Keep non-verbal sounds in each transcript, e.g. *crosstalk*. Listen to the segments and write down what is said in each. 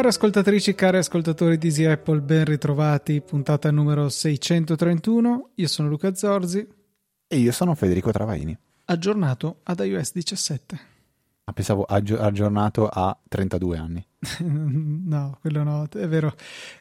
Cari ascoltatrici, cari ascoltatori di Easy Apple, ben ritrovati, puntata numero 631. Io sono Luca Zorzi. E io sono Federico Travaini. Aggiornato ad iOS 17. Ah, pensavo aggi- aggiornato a 32 anni. *laughs* no, quello no, è vero.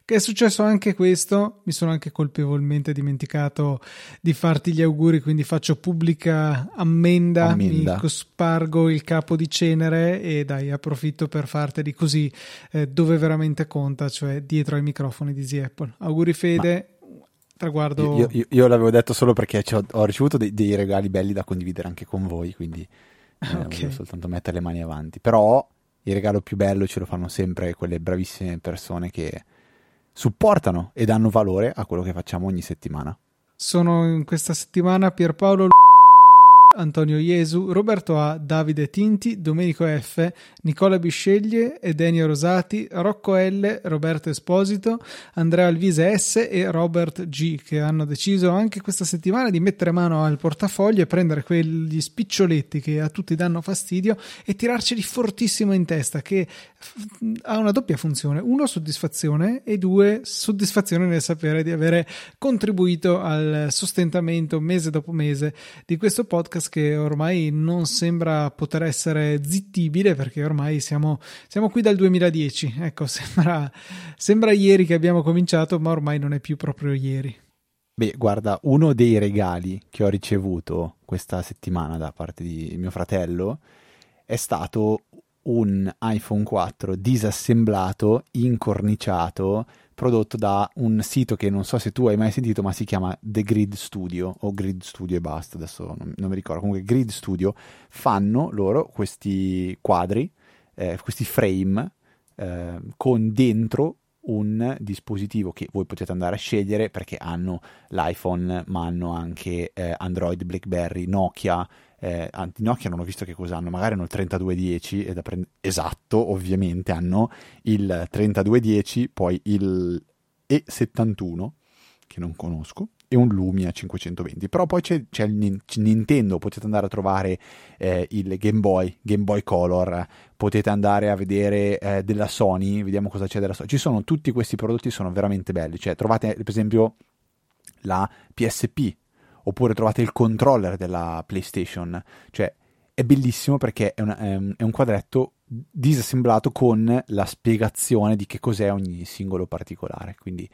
Che è successo anche questo. Mi sono anche colpevolmente dimenticato di farti gli auguri, quindi faccio pubblica ammenda, Ammenda. mi spargo il capo di cenere e dai, approfitto per farteli così eh, dove veramente conta, cioè dietro ai microfoni di Easy Apple. Auguri Fede. Traguardo. Io, io- io l'avevo detto solo perché ho, ho ricevuto dei, dei regali belli da condividere anche con voi, quindi eh, Ok. volevo soltanto mettere le mani avanti. Però il regalo più bello ce lo fanno sempre quelle bravissime persone che supportano e danno valore a quello che facciamo ogni settimana. Sono in questa settimana Pierpaolo Antonio Iesu, Roberto A, Davide Tinti, Domenico F, Nicola Bisceglie, Edenio Rosati, Rocco L, Roberto Esposito, Andrea Alvise S e Robert G che hanno deciso anche questa settimana di mettere mano al portafoglio e prendere quegli spiccioletti che a tutti danno fastidio e tirarceli fortissimo in testa che ha una doppia funzione, uno soddisfazione e due soddisfazione nel sapere di avere contribuito al sostentamento mese dopo mese di questo podcast che ormai non sembra poter essere zittibile perché ormai siamo, siamo qui dal 2010 ecco *laughs* sembra, sembra ieri che abbiamo cominciato ma ormai non è più proprio ieri. Beh, guarda, uno dei regali che ho ricevuto questa settimana da parte di mio fratello è stato un iPhone 4 disassemblato, incorniciato, prodotto da un sito che non so se tu hai mai sentito, ma si chiama The Grid Studio o Grid Studio e basta, adesso non, non mi ricordo. Comunque Grid Studio fanno loro questi quadri, eh, questi frame eh, con dentro un dispositivo che voi potete andare a scegliere perché hanno l'iPhone, ma hanno anche eh, Android, BlackBerry, Nokia. Eh, Nokia non ho visto che cosa hanno, magari hanno il 3210 e da prend- esatto, ovviamente hanno il 3210, poi il E71 che non conosco e un Lumia 520. Però poi c'è, c'è il Nin- Nintendo, potete andare a trovare eh, il Game Boy, Game Boy Color, potete andare a vedere eh, della Sony, vediamo cosa c'è della Sony. Ci sono tutti questi prodotti, sono veramente belli. Cioè, trovate per esempio la PSP, oppure trovate il controller della PlayStation. Cioè, è bellissimo perché è, una- un- è un quadretto disassemblato con la spiegazione di che cos'è ogni singolo particolare. Quindi,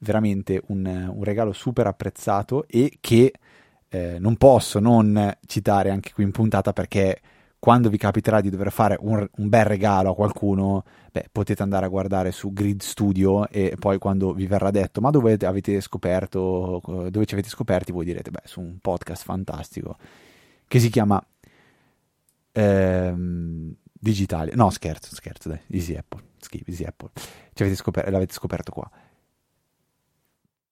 veramente un, un regalo super apprezzato e che eh, non posso non citare anche qui in puntata perché quando vi capiterà di dover fare un, un bel regalo a qualcuno, beh, potete andare a guardare su Grid Studio e poi quando vi verrà detto ma dove avete scoperto, dove ci avete scoperti, voi direte, beh, su un podcast fantastico che si chiama ehm, Digitale. No, scherzo, scherzo, dai, Easy Apple, Easy Apple. Ci avete scoper- l'avete scoperto qua.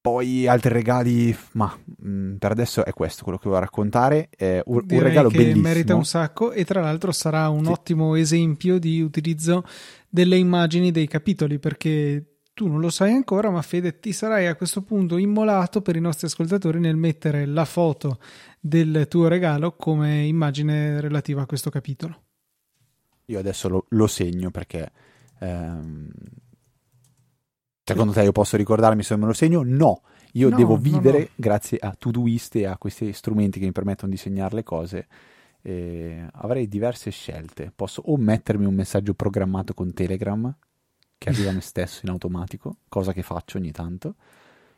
Poi altri regali, ma mh, per adesso è questo quello che volevo raccontare. È un, un regalo che bellissimo. merita un sacco e tra l'altro sarà un Sì. ottimo esempio di utilizzo delle immagini dei capitoli perché tu non lo sai ancora ma Fede ti sarai a questo punto immolato per i nostri ascoltatori nel mettere la foto del tuo regalo come immagine relativa a questo capitolo Io adesso lo, lo segno perché. ehm, secondo te io posso ricordarmi se me lo segno? No, io No, devo no, vivere no. grazie a Todoist e a questi strumenti che mi permettono di segnare le cose. E avrei diverse scelte. Posso o mettermi un messaggio programmato con Telegram che arriva a me *laughs* stesso in automatico, cosa che faccio ogni tanto.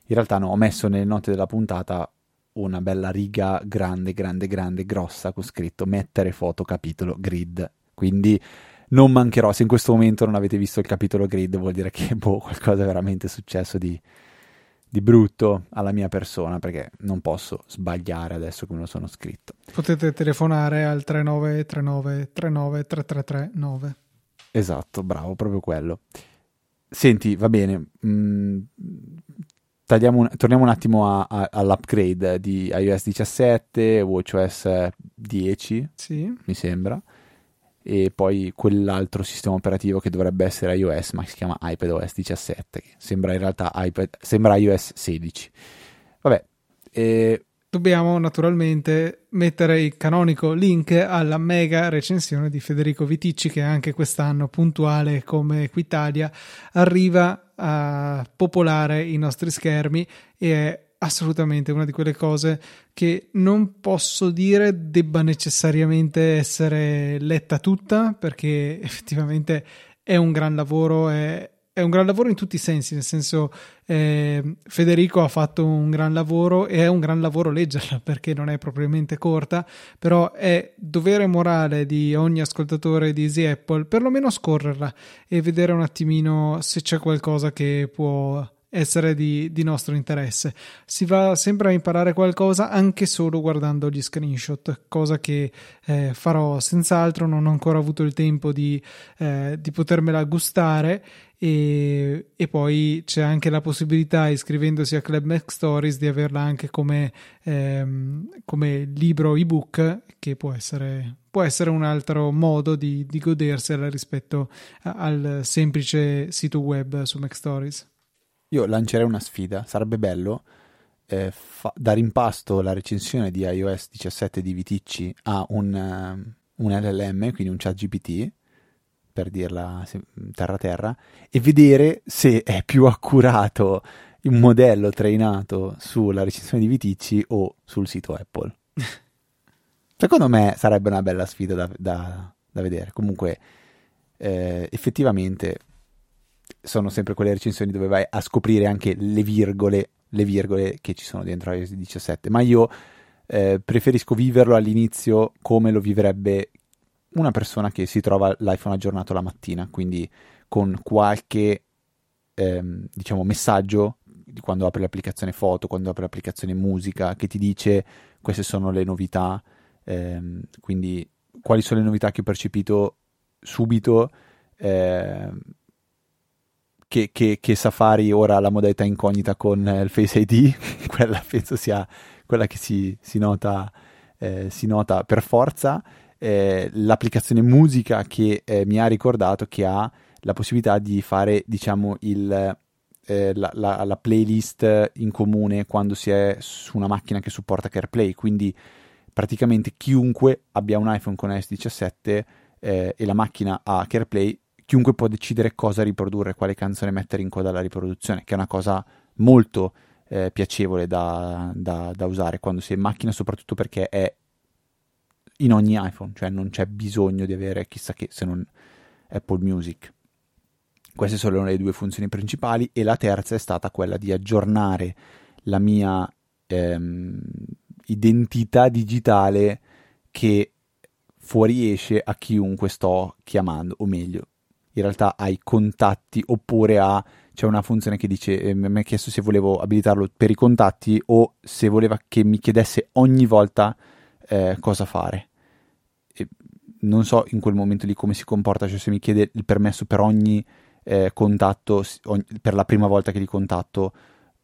In realtà no, ho messo nelle note della puntata una bella riga grande, grande, grande, grossa con scritto mettere foto capitolo grid. Quindi non mancherò. Se in questo momento non avete visto il capitolo grid, vuol dire che boh, qualcosa è veramente successo di, di brutto alla mia persona perché non posso sbagliare adesso che me lo sono scritto. potete telefonare al 3939 39 3339 Esatto, bravo, proprio quello. Senti, va bene. mm, tagliamo un- torniamo un attimo a- a- all'upgrade di iOS 17, WatchOS 10, sì mi sembra. E poi quell'altro sistema operativo che dovrebbe essere iOS ma si chiama iPadOS 17 che sembra in realtà iPad, sembra iOS 16 vabbè eh, dobbiamo naturalmente mettere il canonico link alla mega recensione di Federico Viticci che anche quest'anno puntuale come Equitalia arriva a popolare i nostri schermi e è assolutamente una di quelle cose che non posso dire debba necessariamente essere letta tutta perché *laughs* effettivamente è un gran lavoro, è, è un gran lavoro in tutti i sensi, nel senso eh, Federico ha fatto un gran lavoro e è un gran lavoro leggerla *laughs* perché non è propriamente corta, però è dovere morale di ogni ascoltatore di Easy Apple perlomeno scorrerla e vedere un attimino se c'è qualcosa che può essere di, di, nostro interesse. Si va sempre a imparare qualcosa anche solo guardando gli screenshot, cosa che eh, farò senz'altro. Non ho ancora avuto il tempo di, eh, di potermela gustare. E, e, poi c'è anche la possibilità, iscrivendosi a Club Mac Stories, di averla anche come, ehm, come libro ebook, che può essere, può essere un altro modo di, di godersela rispetto al semplice sito web su Mac Stories. Io lancerei una sfida, sarebbe bello eh, fa- dare in pasto la recensione di iOS 17 di Viticci a un, uh, un LLM, quindi un chat GPT, per dirla terra terra, e vedere se è più accurato un modello trainato sulla recensione di Viticci o sul sito Apple. *laughs* Secondo me sarebbe una bella sfida da, da, da vedere. Comunque, eh, effettivamente sono sempre quelle recensioni dove vai a scoprire anche le virgole, le virgole che ci sono dentro iOS 17, ma io eh, preferisco viverlo all'inizio come lo vivrebbe una persona che si trova l'iPhone aggiornato la mattina, quindi con qualche ehm, diciamo messaggio di quando apri l'applicazione foto, quando apri l'applicazione musica, che ti dice queste sono le novità, ehm, quindi quali sono le novità che ho percepito subito. Eh, che, che, che, Safari ora ha la modalità incognita con eh, il Face ID, *laughs* quella penso sia quella che si, si, nota, eh, si nota, per forza. Eh, l'applicazione musica che eh, mi ha ricordato che ha la possibilità di fare, diciamo, il, eh, la, la, la, playlist in comune quando si è su una macchina che supporta CarPlay. Quindi praticamente chiunque abbia un iPhone con iOS 17 eh, e la macchina ha CarPlay chiunque può decidere cosa riprodurre, quale canzone mettere in coda alla riproduzione, che è una cosa molto eh, piacevole da, da, da, usare quando si è in macchina, soprattutto perché è in ogni iPhone, cioè non c'è bisogno di avere chissà che se non Apple Music. Queste sono le due funzioni principali e la terza è stata quella di aggiornare la mia ehm, identità digitale che fuoriesce a chiunque sto chiamando, o meglio, in realtà ai contatti oppure a c'è una funzione che dice eh, mi ha chiesto se volevo abilitarlo per i contatti o se voleva che mi chiedesse ogni volta eh, cosa fare. E non so in quel momento lì come si comporta, cioè se mi chiede il permesso per ogni eh, contatto, ogni, per la prima volta che li contatto,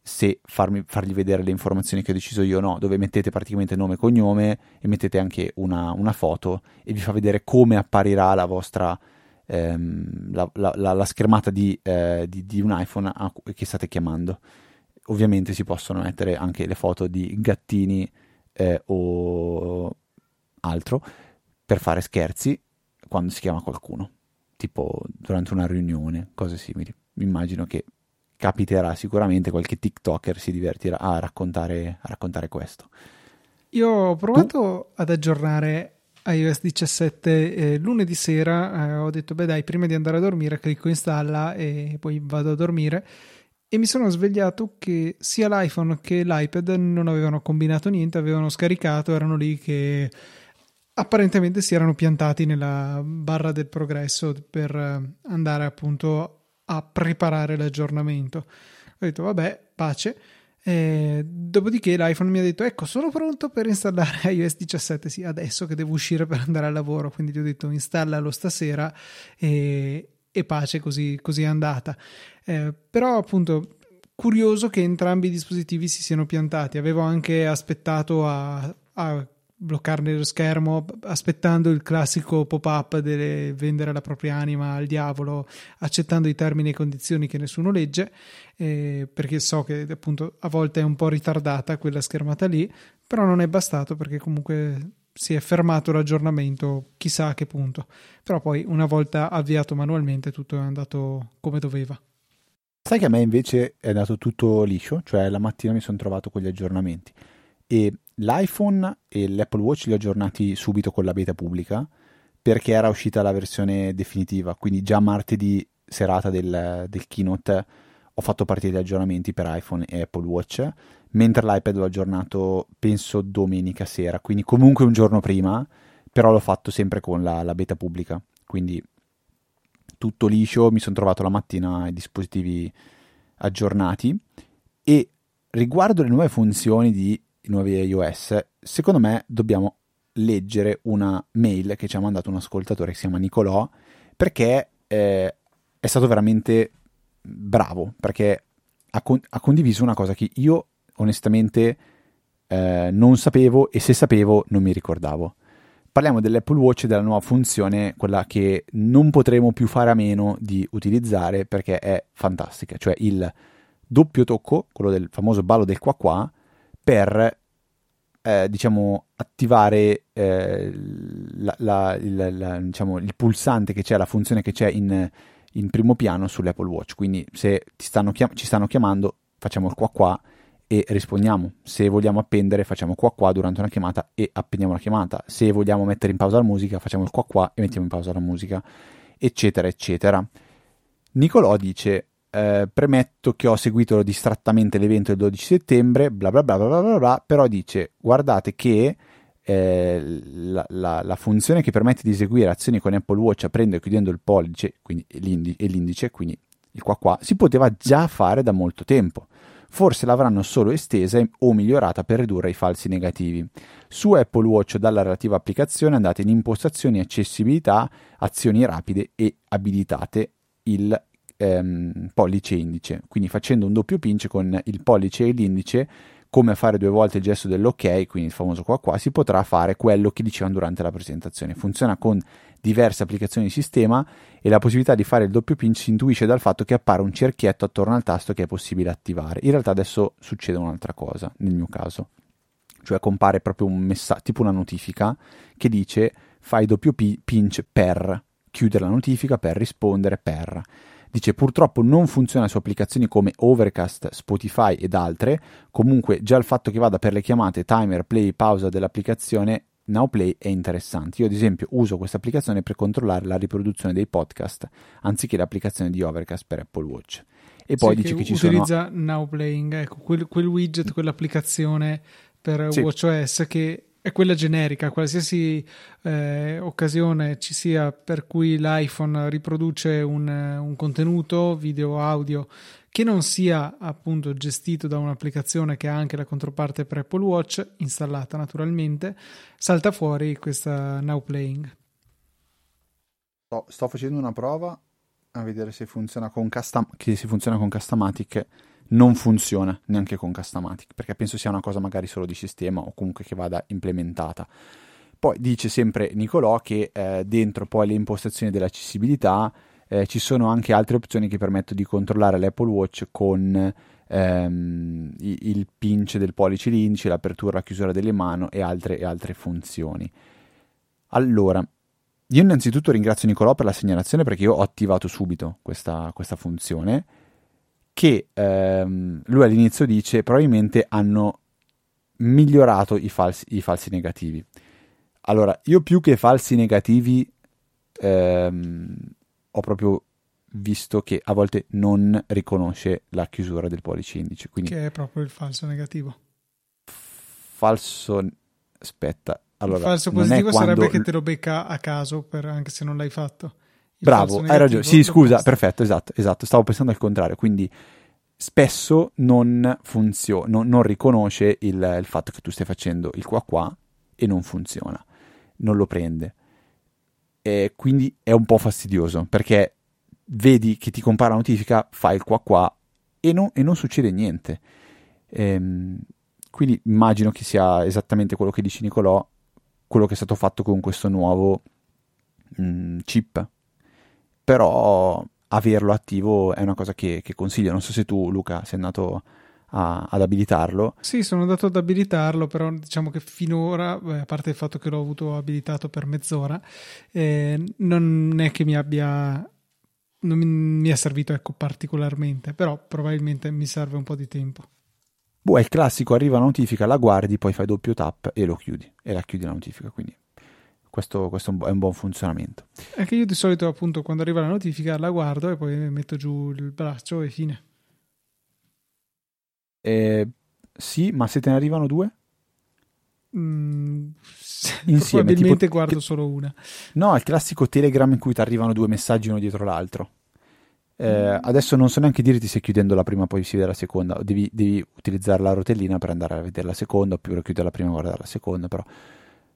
se farmi, fargli vedere le informazioni che ho deciso io o no, dove mettete praticamente nome e cognome e mettete anche una, una foto e vi fa vedere come apparirà la vostra ehm, la, la, la, schermata di, eh, di, di, un iPhone a, che state chiamando. Ovviamente si possono mettere anche le foto di gattini eh, o altro per fare scherzi quando si chiama qualcuno, tipo durante una riunione, cose simili. Mi immagino che capiterà sicuramente qualche TikToker si divertirà a raccontare, a raccontare questo. Io ho provato tu? ad aggiornare iOS 17 eh, lunedì sera eh, ho detto beh dai prima di andare a dormire clicco installa e poi vado a dormire. E mi sono svegliato che sia l'iPhone che l'iPad non avevano combinato niente avevano scaricato erano lì che apparentemente si erano piantati nella barra del progresso per eh, andare appunto a preparare l'aggiornamento. Ho detto vabbè pace eh, dopodiché l'iPhone mi ha detto: Ecco, sono pronto per installare *laughs* iOS 17. Sì, adesso che devo uscire per andare al lavoro. Quindi gli ho detto: installalo stasera e, e pace, così, così è andata. Eh, però, appunto, curioso che entrambi i dispositivi si siano piantati. Avevo anche aspettato a, a bloccarne lo schermo aspettando il classico pop-up delle vendere la propria anima al diavolo, accettando i termini e condizioni che nessuno legge, eh, perché so che appunto a volte è un po' ritardata quella schermata lì, però non è bastato perché comunque si è fermato l'aggiornamento chissà a che punto, però poi una volta avviato manualmente tutto è andato come doveva. Sai che a me invece è andato tutto liscio, cioè la mattina mi sono trovato con gli aggiornamenti. E l'iPhone e l'Apple Watch li ho aggiornati subito con la beta pubblica perché era uscita la versione definitiva, quindi già martedì serata del, del keynote ho fatto partire gli aggiornamenti per iPhone e Apple Watch, mentre l'iPad l'ho aggiornato penso domenica sera, quindi comunque un giorno prima, però l'ho fatto sempre con la, la beta pubblica, quindi tutto liscio, mi sono trovato la mattina i dispositivi aggiornati. E riguardo le nuove funzioni di nuovi iOS, secondo me dobbiamo leggere una mail che ci ha mandato un ascoltatore che si chiama Nicolò perché eh, è stato veramente bravo perché ha, con- ha, condiviso una cosa che io onestamente eh, non sapevo e se sapevo non mi ricordavo. Parliamo dell'Apple Watch e della nuova funzione, quella che non potremo più fare a meno di utilizzare perché è fantastica, cioè il doppio tocco, quello del famoso ballo del qua qua, per eh, diciamo attivare eh, la, la, il, la, diciamo, il, pulsante che c'è, la funzione che c'è in, in primo piano sull'Apple Watch. Quindi se stanno chiam- ci stanno chiamando, facciamo il qua qua e rispondiamo. Se vogliamo appendere, facciamo qua qua durante una chiamata e appendiamo la chiamata. Se vogliamo mettere in pausa la musica, facciamo il qua qua e mettiamo in pausa la musica, eccetera, eccetera. Nicolò dice eh, premetto che ho seguito distrattamente l'evento del 12 settembre, bla bla bla bla bla bla, però dice guardate che eh, la, la, la, funzione che permette di eseguire azioni con Apple Watch aprendo e chiudendo il pollice quindi l'indice, e l'indice, quindi il qua qua, si poteva già fare da molto tempo. Forse l'avranno solo estesa o migliorata per ridurre i falsi negativi. Su Apple Watch dalla relativa applicazione andate in impostazioni accessibilità, azioni rapide e abilitate il ehm, pollice e indice. Quindi facendo un doppio pinch con il pollice e l'indice, come fare due volte il gesto dell'ok, quindi il famoso qua qua, si potrà fare quello che dicevano durante la presentazione. Funziona con diverse applicazioni di sistema e la possibilità di fare il doppio pinch si intuisce dal fatto che appare un cerchietto attorno al tasto che è possibile attivare. In realtà adesso succede un'altra cosa, nel mio caso. Cioè compare proprio un messaggio, tipo una notifica che dice fai doppio pinch per chiudere la notifica, per rispondere, per Dice purtroppo non funziona su applicazioni come Overcast, Spotify ed altre, comunque già il fatto che vada per le chiamate timer, play, pausa dell'applicazione Nowplay è interessante. Io ad esempio uso questa applicazione per controllare la riproduzione dei podcast anziché l'applicazione di Overcast per Apple Watch. E poi sì, dice che, che ci utilizza sono... Utilizza Nowplaying, ecco, quel, quel widget, quell'applicazione per sì. WatchOS che è quella generica, qualsiasi eh, occasione ci sia per cui l'iPhone riproduce un, un, contenuto video audio che non sia appunto gestito da un'applicazione che ha anche la controparte per Apple Watch installata naturalmente, salta fuori questa Now Playing. Sto, sto facendo una prova a vedere se funziona con, custom, si funziona con Customatic non funziona neanche con Customatic, perché penso sia una cosa magari solo di sistema o comunque che vada implementata. Poi dice sempre Nicolò che eh, dentro poi le impostazioni dell'accessibilità eh, ci sono anche altre opzioni che permettono di controllare l'Apple Watch con ehm, il pinch del pollice l'indice, l'apertura e la chiusura delle mani e altre, e altre funzioni. Allora, io innanzitutto ringrazio Nicolò per la segnalazione perché io ho attivato subito questa, questa funzione che ehm, lui all'inizio dice probabilmente hanno migliorato i falsi, i falsi negativi. Allora, io più che falsi negativi ehm, ho proprio visto che a volte non riconosce la chiusura del pollice indice. Quindi che è proprio il falso negativo. Falso... Aspetta. Allora, il falso positivo sarebbe che te lo becca a caso, per, anche se non l'hai fatto. Bravo, hai ragione. Sì, scusa, perfetto, esatto, esatto. Stavo pensando al contrario. Quindi spesso non funziona, non, non riconosce il, il, fatto che tu stai facendo il qua qua e non funziona, non lo prende. E quindi è un po' fastidioso perché vedi che ti compara la notifica, fai il qua qua e non, e non succede niente. Ehm, quindi immagino che sia esattamente quello che dice Nicolò quello che è stato fatto con questo nuovo mh, mm, chip. Però averlo attivo è una cosa che, che, consiglio. Non so se tu, Luca, sei andato a, ad abilitarlo. Sì, sono andato ad abilitarlo, però diciamo che finora, a parte il fatto che l'ho avuto abilitato per mezz'ora, eh, non è che mi abbia non mi, è servito ecco, particolarmente, però probabilmente mi serve un po' di tempo. Boh, è il classico, arriva la notifica, la guardi, poi fai doppio tap e lo chiudi, e la chiudi la notifica, quindi questo, questo è un buon funzionamento. È che io di solito appunto quando arriva la notifica la guardo e poi metto giù il braccio e fine. Eh, sì, ma se te ne arrivano due? Mm, Insieme, probabilmente tipo, guardo solo una. No, è il classico Telegram in cui ti arrivano due messaggi uno dietro l'altro. Eh, mm. Adesso non so neanche dirti se chiudendo la prima poi si vede la seconda, devi, devi, utilizzare la rotellina per andare a vedere la seconda, oppure chiudere la prima e guardare la seconda, però.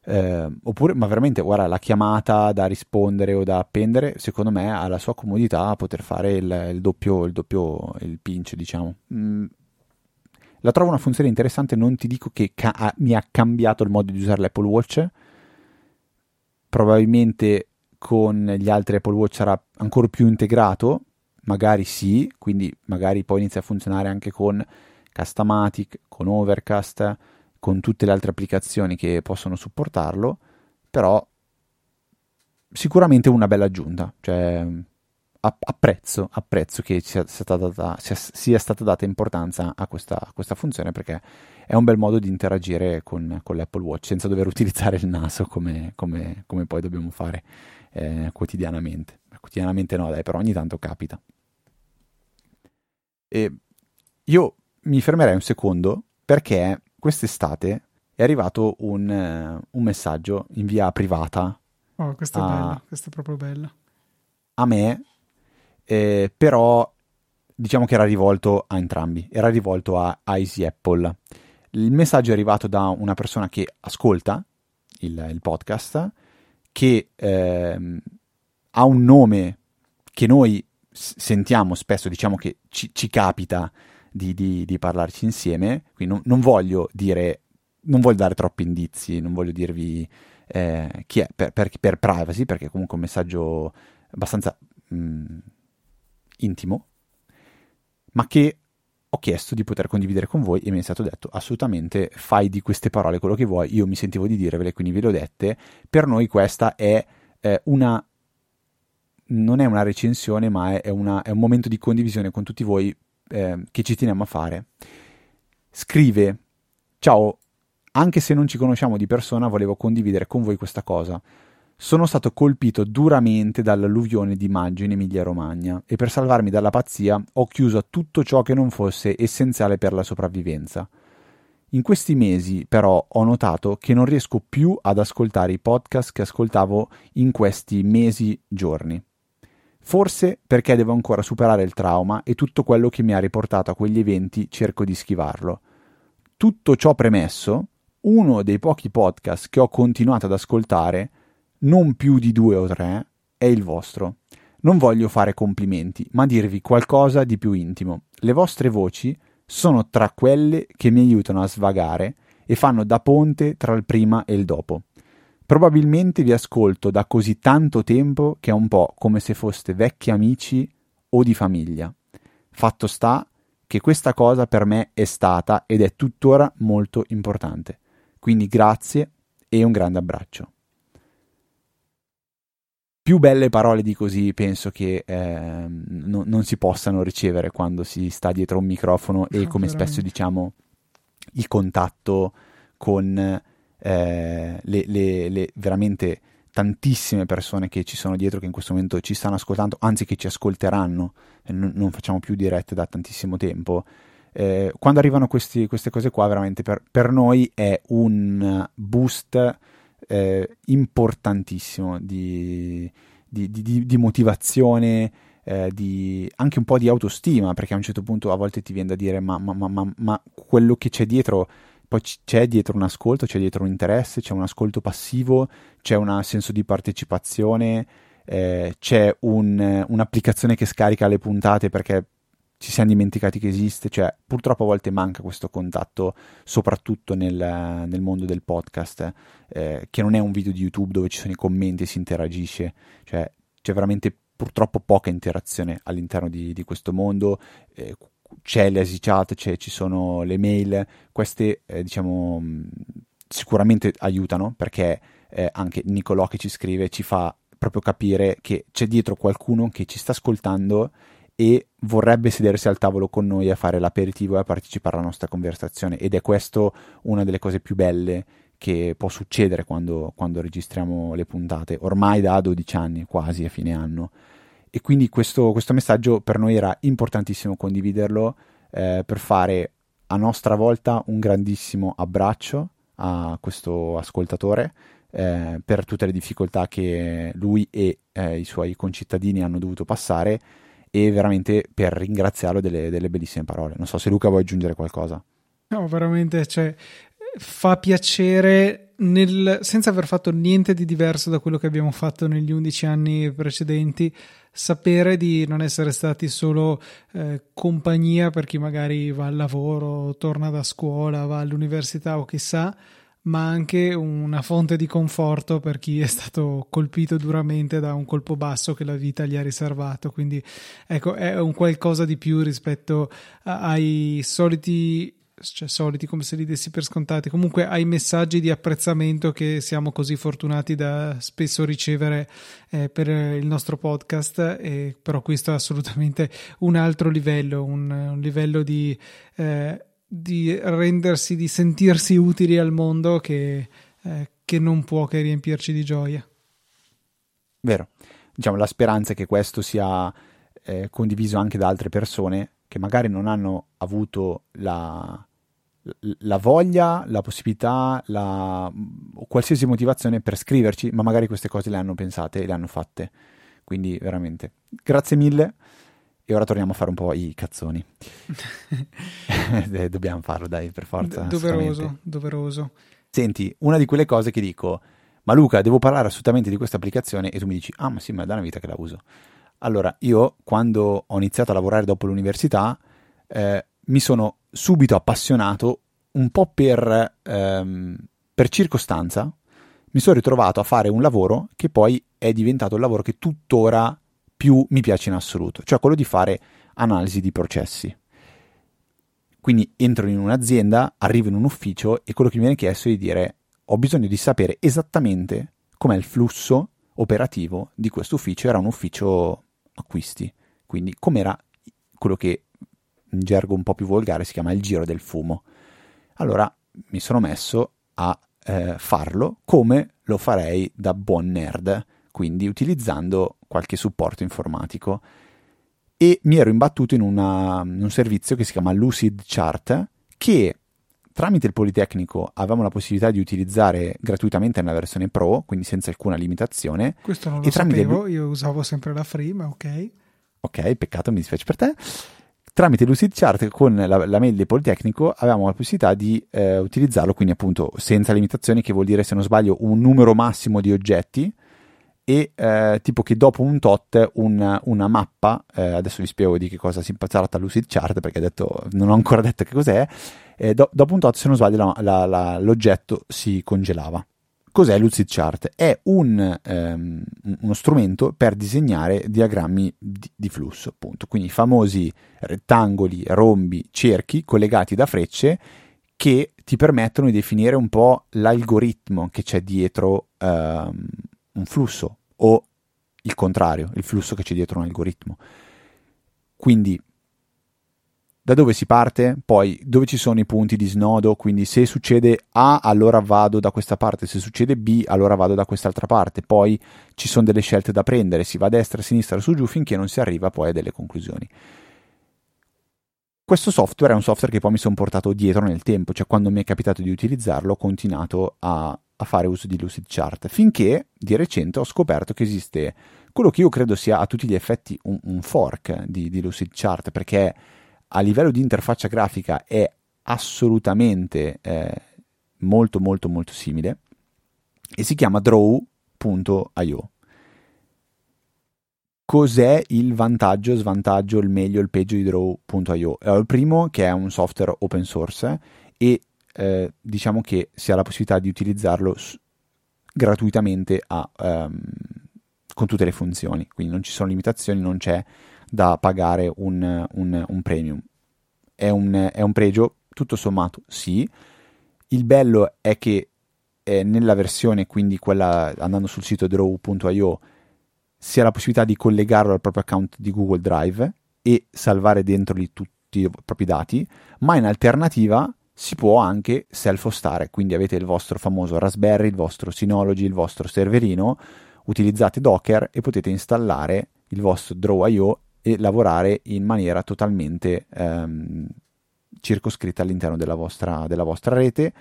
Eh, oppure, ma veramente, guarda, la chiamata da rispondere o da appendere, secondo me ha la sua comodità a poter fare il, il doppio, il doppio, il pinch, diciamo. Mm, la trovo una funzione interessante, non ti dico che ca- mi ha cambiato il modo di usare l'Apple Watch. Probabilmente con gli altri Apple Watch sarà ancora più integrato, magari sì, quindi magari poi inizia a funzionare anche con Castamatic, con Overcast, con tutte le altre applicazioni che possono supportarlo, però sicuramente una bella aggiunta, cioè apprezzo, apprezzo che sia stata, data, sia, stata, data, importanza a questa, a questa, funzione perché è un bel modo di interagire con, con l'Apple Watch senza dover *laughs* utilizzare il naso come, come, come poi dobbiamo fare eh, quotidianamente. Quotidianamente no, dai, però ogni tanto capita. E io mi fermerei un secondo perché quest'estate è arrivato un, un messaggio in via privata. Oh, questa è a, bella, questa è proprio bella. A me eh, però diciamo che era rivolto a entrambi, era rivolto a Easy Apple. Il messaggio è arrivato da una persona che ascolta il, il podcast, che eh, ha un nome che noi sentiamo spesso, diciamo che ci, ci capita di, di, di, parlarci insieme, quindi non, non, voglio dire, non voglio dare troppi indizi, non voglio dirvi eh, chi è per, per, per, privacy, perché è comunque un messaggio abbastanza... Mh, mm, intimo, ma che ho chiesto di poter condividere con voi e mi è stato detto assolutamente fai di queste parole quello che vuoi, io mi sentivo di dirvele, quindi ve le ho dette, per noi questa è eh, una non è una recensione, ma è, una, è, un momento di condivisione con tutti voi eh, che ci teniamo a fare. Scrive: Ciao, anche se non ci conosciamo di persona, volevo condividere con voi questa cosa. Sono stato colpito duramente dall'alluvione di maggio in Emilia-Romagna e per salvarmi dalla pazzia ho chiuso tutto ciò che non fosse essenziale per la sopravvivenza. In questi mesi, però, ho notato che non riesco più ad ascoltare i podcast che ascoltavo in questi mesi giorni. Forse perché devo ancora superare il trauma e tutto quello che mi ha riportato a quegli eventi cerco di schivarlo. Tutto ciò premesso, uno dei pochi podcast che ho continuato ad ascoltare non più di due o tre, è il vostro. Non voglio fare complimenti, ma dirvi qualcosa di più intimo. Le vostre voci sono tra quelle che mi aiutano a svagare e fanno da ponte tra il prima e il dopo. Probabilmente vi ascolto da così tanto tempo che è un po' come se foste vecchi amici o di famiglia. Fatto sta che questa cosa per me è stata ed è tuttora molto importante. Quindi grazie e un grande abbraccio più belle parole di così penso che eh, no, non si possano ricevere quando si sta dietro un microfono e come spesso diciamo il contatto con eh, le, le, le, veramente tantissime persone che ci sono dietro che in questo momento ci stanno ascoltando, anzi che ci ascolteranno, non, non facciamo più dirette da tantissimo tempo. Eh, quando arrivano questi, queste cose qua, veramente per, per noi è un boost eh, importantissimo di, di, di, di motivazione, eh, anche un po' di autostima, perché a un certo punto a volte ti viene da dire ma, ma, ma, ma quello che c'è dietro, poi c'è dietro un ascolto, c'è dietro un interesse, c'è un ascolto passivo, c'è un senso di partecipazione, eh, c'è un, un'applicazione che scarica le puntate perché ci siamo dimenticati che esiste, cioè purtroppo a volte manca questo contatto, soprattutto nel, nel mondo del podcast, eh, che non è un video di YouTube dove ci sono i commenti e si interagisce, cioè c'è veramente purtroppo poca interazione all'interno di, di questo mondo, eh, c'è l'Easy Chat, ci sono le mail, queste eh, diciamo sicuramente aiutano perché eh, anche Nicolò che ci scrive ci fa proprio capire che c'è dietro qualcuno che ci sta ascoltando e vorrebbe sedersi al tavolo con noi a fare l'aperitivo e a partecipare alla nostra conversazione ed è questo una delle cose più belle che può succedere quando, quando registriamo le puntate, ormai da 12 anni, quasi a fine anno. E quindi questo, questo messaggio per noi era importantissimo condividerlo eh, per fare a nostra volta un grandissimo abbraccio a questo ascoltatore eh, per tutte le difficoltà che lui e eh, i suoi concittadini hanno dovuto passare e veramente per ringraziarlo delle, delle bellissime parole. Non so se Luca vuoi aggiungere qualcosa. No, veramente, cioè, fa piacere nel, senza aver fatto niente di diverso da quello che abbiamo fatto negli undici anni precedenti, sapere di non essere stati solo eh, compagnia per chi magari va al lavoro, torna da scuola, va all'università o chissà, ma anche una fonte di conforto per chi è stato colpito duramente da un colpo basso che la vita gli ha riservato. Quindi ecco, è un qualcosa di più rispetto ai soliti cioè soliti come se li dessi per scontati, comunque ai messaggi di apprezzamento che siamo così fortunati da spesso ricevere eh, per il nostro podcast, e, però questo è assolutamente un altro livello, un, un livello di eh, di rendersi, di sentirsi utili al mondo che, eh, che non può che riempirci di gioia. Vero. Diciamo, la speranza è che questo sia eh, condiviso anche da altre persone che magari non hanno avuto la, la voglia, la possibilità, la, qualsiasi motivazione per scriverci, ma magari queste cose le hanno pensate e le hanno fatte. Quindi veramente grazie mille. E ora torniamo a fare un po' i cazzoni. *laughs* *laughs* Dobbiamo farlo, dai, per forza. Doveroso, doveroso. Senti, una di quelle cose che dico, ma Luca, devo parlare assolutamente di questa applicazione e tu mi dici, ah, ma sì, ma è da una vita che la uso. Allora, io quando ho iniziato a lavorare dopo l'università, eh, mi sono subito appassionato un po' per, ehm, per circostanza. Mi sono ritrovato a fare un lavoro che poi è diventato il lavoro che tuttora più mi piace in assoluto, cioè quello di fare analisi di processi. Quindi entro in un'azienda, arrivo in un ufficio e quello che mi viene chiesto è di dire ho bisogno di sapere esattamente com'è il flusso operativo di questo ufficio. Era un ufficio acquisti, quindi com'era quello che in gergo un po' più volgare si chiama il giro del fumo. Allora mi sono messo a eh, farlo come lo farei da buon nerd, quindi utilizzando qualche supporto informatico e mi ero imbattuto in, una, un servizio che si chiama Lucid Chart che tramite il Politecnico avevamo la possibilità di utilizzare gratuitamente nella versione Pro, quindi senza alcuna limitazione. Questo non lo sapevo, il... io usavo sempre la free, ma ok. Ok, peccato, mi dispiace per te. Tramite Lucid Chart con la, la mail del Politecnico avevamo la possibilità di eh, utilizzarlo, quindi appunto senza limitazioni, che vuol dire se non sbaglio un numero massimo di oggetti e eh, tipo che dopo un tot un, una mappa, eh, adesso vi spiego di che cosa si tratta Lucid Chart perché detto, non ho ancora detto che cos'è, eh, do, dopo un tot se non sbaglio la, la, l'oggetto si congelava. Cos'è Lucid Chart? È un, ehm, uno strumento per disegnare diagrammi di, di flusso, appunto. Quindi i famosi rettangoli, rombi, cerchi collegati da frecce che ti permettono di definire un po' l'algoritmo che c'è dietro ehm, un flusso o il contrario, il flusso che c'è dietro un algoritmo. Quindi da dove si parte, poi dove ci sono i punti di snodo, quindi se succede A allora vado da questa parte, se succede B allora vado da quest'altra parte, poi ci sono delle scelte da prendere, si va a destra, a sinistra, su giù finché non si arriva poi a delle conclusioni. Questo software è un software che poi mi sono portato dietro nel tempo, cioè quando mi è capitato di utilizzarlo ho continuato a a fare uso di Lucid Chart, finché di recente ho scoperto che esiste quello che io credo sia a tutti gli effetti un, un fork di, di, Lucid Chart, perché a livello di interfaccia grafica è assolutamente eh, molto molto molto simile e si chiama draw.io. cos'è il vantaggio, svantaggio, il meglio, il peggio di Draw.io. Allora, il primo che è un software open source e eh, diciamo che si ha la possibilità di utilizzarlo s- gratuitamente a, um, con tutte le funzioni, quindi non ci sono limitazioni, non c'è da pagare un, un, un premium. È un, è un, pregio, tutto sommato sì. Il bello è che eh, nella versione, quindi quella andando sul sito draw.io, si ha la possibilità di collegarlo al proprio account di Google Drive e salvare dentro lì tutti i propri dati, ma in alternativa si può anche self-hostare, quindi avete il vostro famoso Raspberry, il vostro Synology, il vostro serverino, utilizzate Docker e potete installare il vostro Draw.io e lavorare in maniera totalmente ehm, circoscritta all'interno della vostra, della vostra rete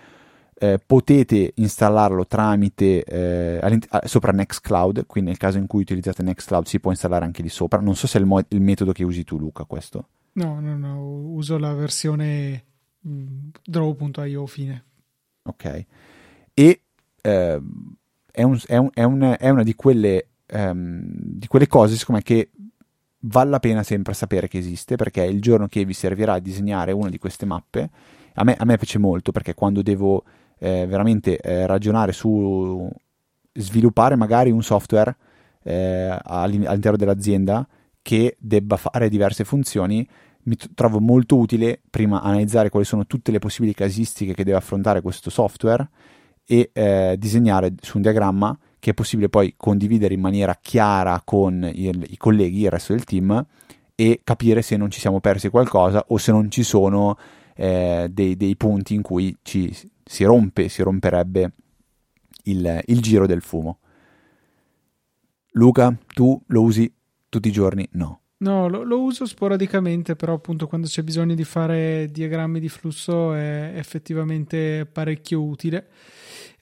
eh, potete installarlo tramite eh, sopra Nextcloud, quindi nel caso in cui utilizzate Nextcloud si può installare anche lì sopra. Non so se è il, mo- il metodo che usi tu, Luca, questo. No, no, no, uso la versione mm, draw.io fine. Ok. E eh, è, un, è, un, è, un, è, una di quelle, um, di quelle cose, siccome che vale la pena sempre sapere che esiste, perché il giorno che vi servirà a disegnare una di queste mappe, a me, a me piace molto perché quando devo eh, veramente eh, ragionare su sviluppare magari un software eh, all'interno dell'azienda che debba fare diverse funzioni, mi trovo molto utile prima analizzare quali sono tutte le possibili casistiche che deve affrontare questo software e eh, disegnare su un diagramma che è possibile poi condividere in maniera chiara con il, i colleghi, il resto del team e capire se non ci siamo persi qualcosa o se non ci sono eh, dei, dei, punti in cui ci, si rompe, si romperebbe il, il giro del fumo. Luca, tu lo usi tutti i giorni? No. No, lo, lo, uso sporadicamente, però appunto quando c'è bisogno di fare diagrammi di flusso è effettivamente parecchio utile.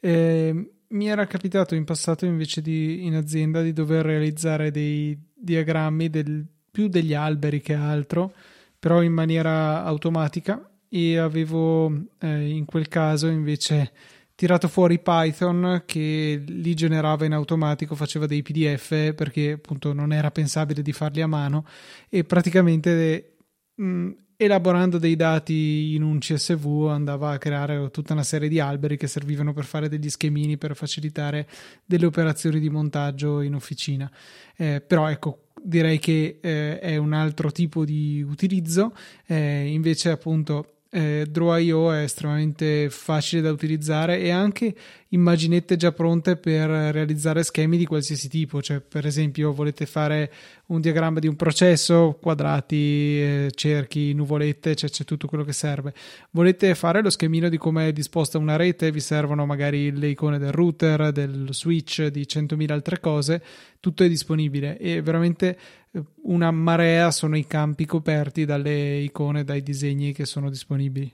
Eh, mi era capitato in passato invece di, in azienda di dover realizzare dei diagrammi del, più degli alberi che altro, però in maniera automatica. E avevo eh, in quel caso invece tirato fuori Python che li generava in automatico, faceva dei PDF perché appunto non era pensabile di farli a mano e praticamente mh, mm, elaborando dei dati in un CSV andava a creare tutta una serie di alberi che servivano per fare degli schemini per facilitare delle operazioni di montaggio in officina. Eh, però ecco, direi che eh, è un altro tipo di utilizzo, eh, invece appunto eh, Draw.io è estremamente facile da utilizzare e anche immaginette già pronte per realizzare schemi di qualsiasi tipo, cioè per esempio volete fare un diagramma di un processo, quadrati, eh, cerchi, nuvolette, cioè c'è tutto quello che serve. Volete fare lo schemino di come è disposta una rete, vi servono magari le icone del router, del switch, di 100.000 altre cose, tutto è disponibile e veramente eh, una marea sono i campi coperti dalle icone, dai disegni che sono disponibili.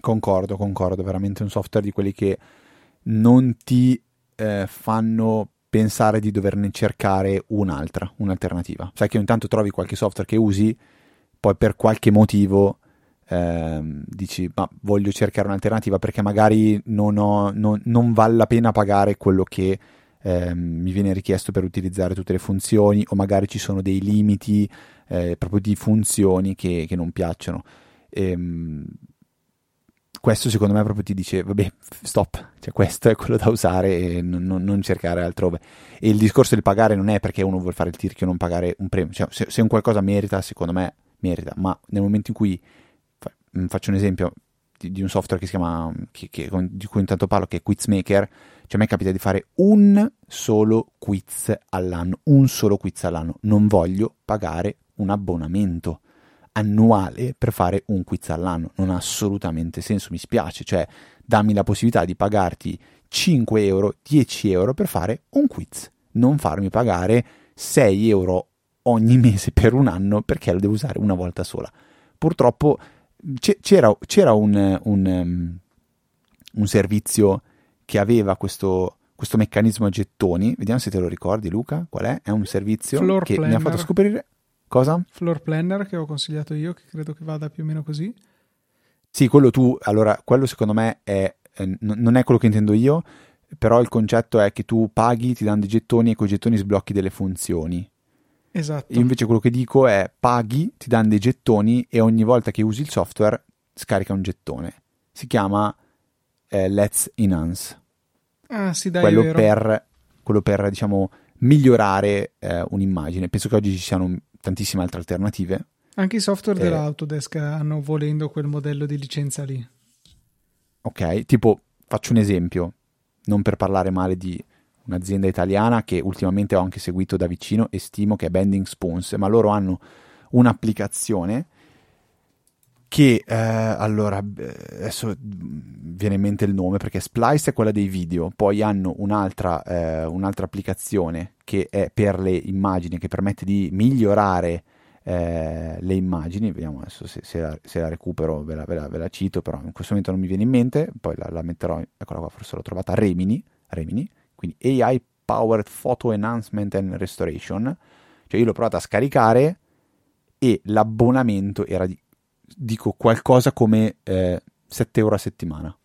Concordo, concordo, veramente un software di quelli che non ti eh, fanno pensare di doverne cercare un'altra, un'alternativa. Sai che intanto trovi qualche software che usi, poi per qualche motivo ehm, dici ma voglio cercare un'alternativa perché magari non, ho, non, non vale la pena pagare quello che ehm, mi viene richiesto per utilizzare tutte le funzioni o magari ci sono dei limiti eh, proprio di funzioni che, che non piacciono. Ehm, questo secondo me proprio ti dice, vabbè, stop, cioè questo è quello da usare e non, non, cercare altrove. E il discorso del pagare non è perché uno vuole fare il tirchio non pagare un premio, cioè se, se un qualcosa merita, secondo me merita, ma nel momento in cui, mm, faccio un esempio di, di un software che si chiama, che, che, di cui intanto parlo, che è Quizmaker, cioè a me capita di fare un solo quiz all'anno, un solo quiz all'anno, non voglio pagare un abbonamento annuale per fare un quiz all'anno. Non ha assolutamente senso, mi spiace. Cioè, dammi la possibilità di pagarti 5 euro, 10 euro per fare un quiz. Non farmi pagare 6 euro ogni mese per un anno perché lo devo usare una volta sola. Purtroppo c'era, c'era un, un, um, un, servizio che aveva questo, questo meccanismo a gettoni. Vediamo se te lo ricordi, Luca. Qual è? È un servizio Floor che planner. mi ha fatto scoprire Cosa? Floor Planner che ho consigliato io, che credo che vada più o meno così. Sì, quello tu, allora, quello secondo me è, è, non è quello che intendo io, però il concetto è che tu paghi, ti danno dei gettoni e con i gettoni sblocchi delle funzioni. Esatto. Io invece quello che dico è paghi, ti danno dei gettoni e ogni volta che usi il software scarica un gettone. Si chiama eh, Let's Enhance. Ah, sì, dai, quello per, quello per, diciamo, migliorare eh, un'immagine. Penso che oggi ci siano tantissime altre alternative. Anche i software Eh. dell'Autodesk hanno volendo quel modello di licenza lì. Ok, tipo, faccio un esempio, non per parlare male di un'azienda italiana che ultimamente ho anche seguito da vicino e stimo che è Bending Spoons, ma loro hanno un'applicazione che, eh, allora, adesso mm, viene in mente il nome perché Splice è quella dei video, poi hanno un'altra, eh, un'altra applicazione che è per le immagini, che permette di migliorare eh, le immagini, vediamo adesso se, se la, se la recupero, ve la, ve la- ve la cito, però in questo momento non mi viene in mente, poi la, la metterò, eccola qua, forse l'ho trovata, Remini, Remini, quindi AI Powered Photo Enhancement and Restoration, cioè io l'ho provata a scaricare e l'abbonamento era di, dico qualcosa come eh, 7 euro a settimana,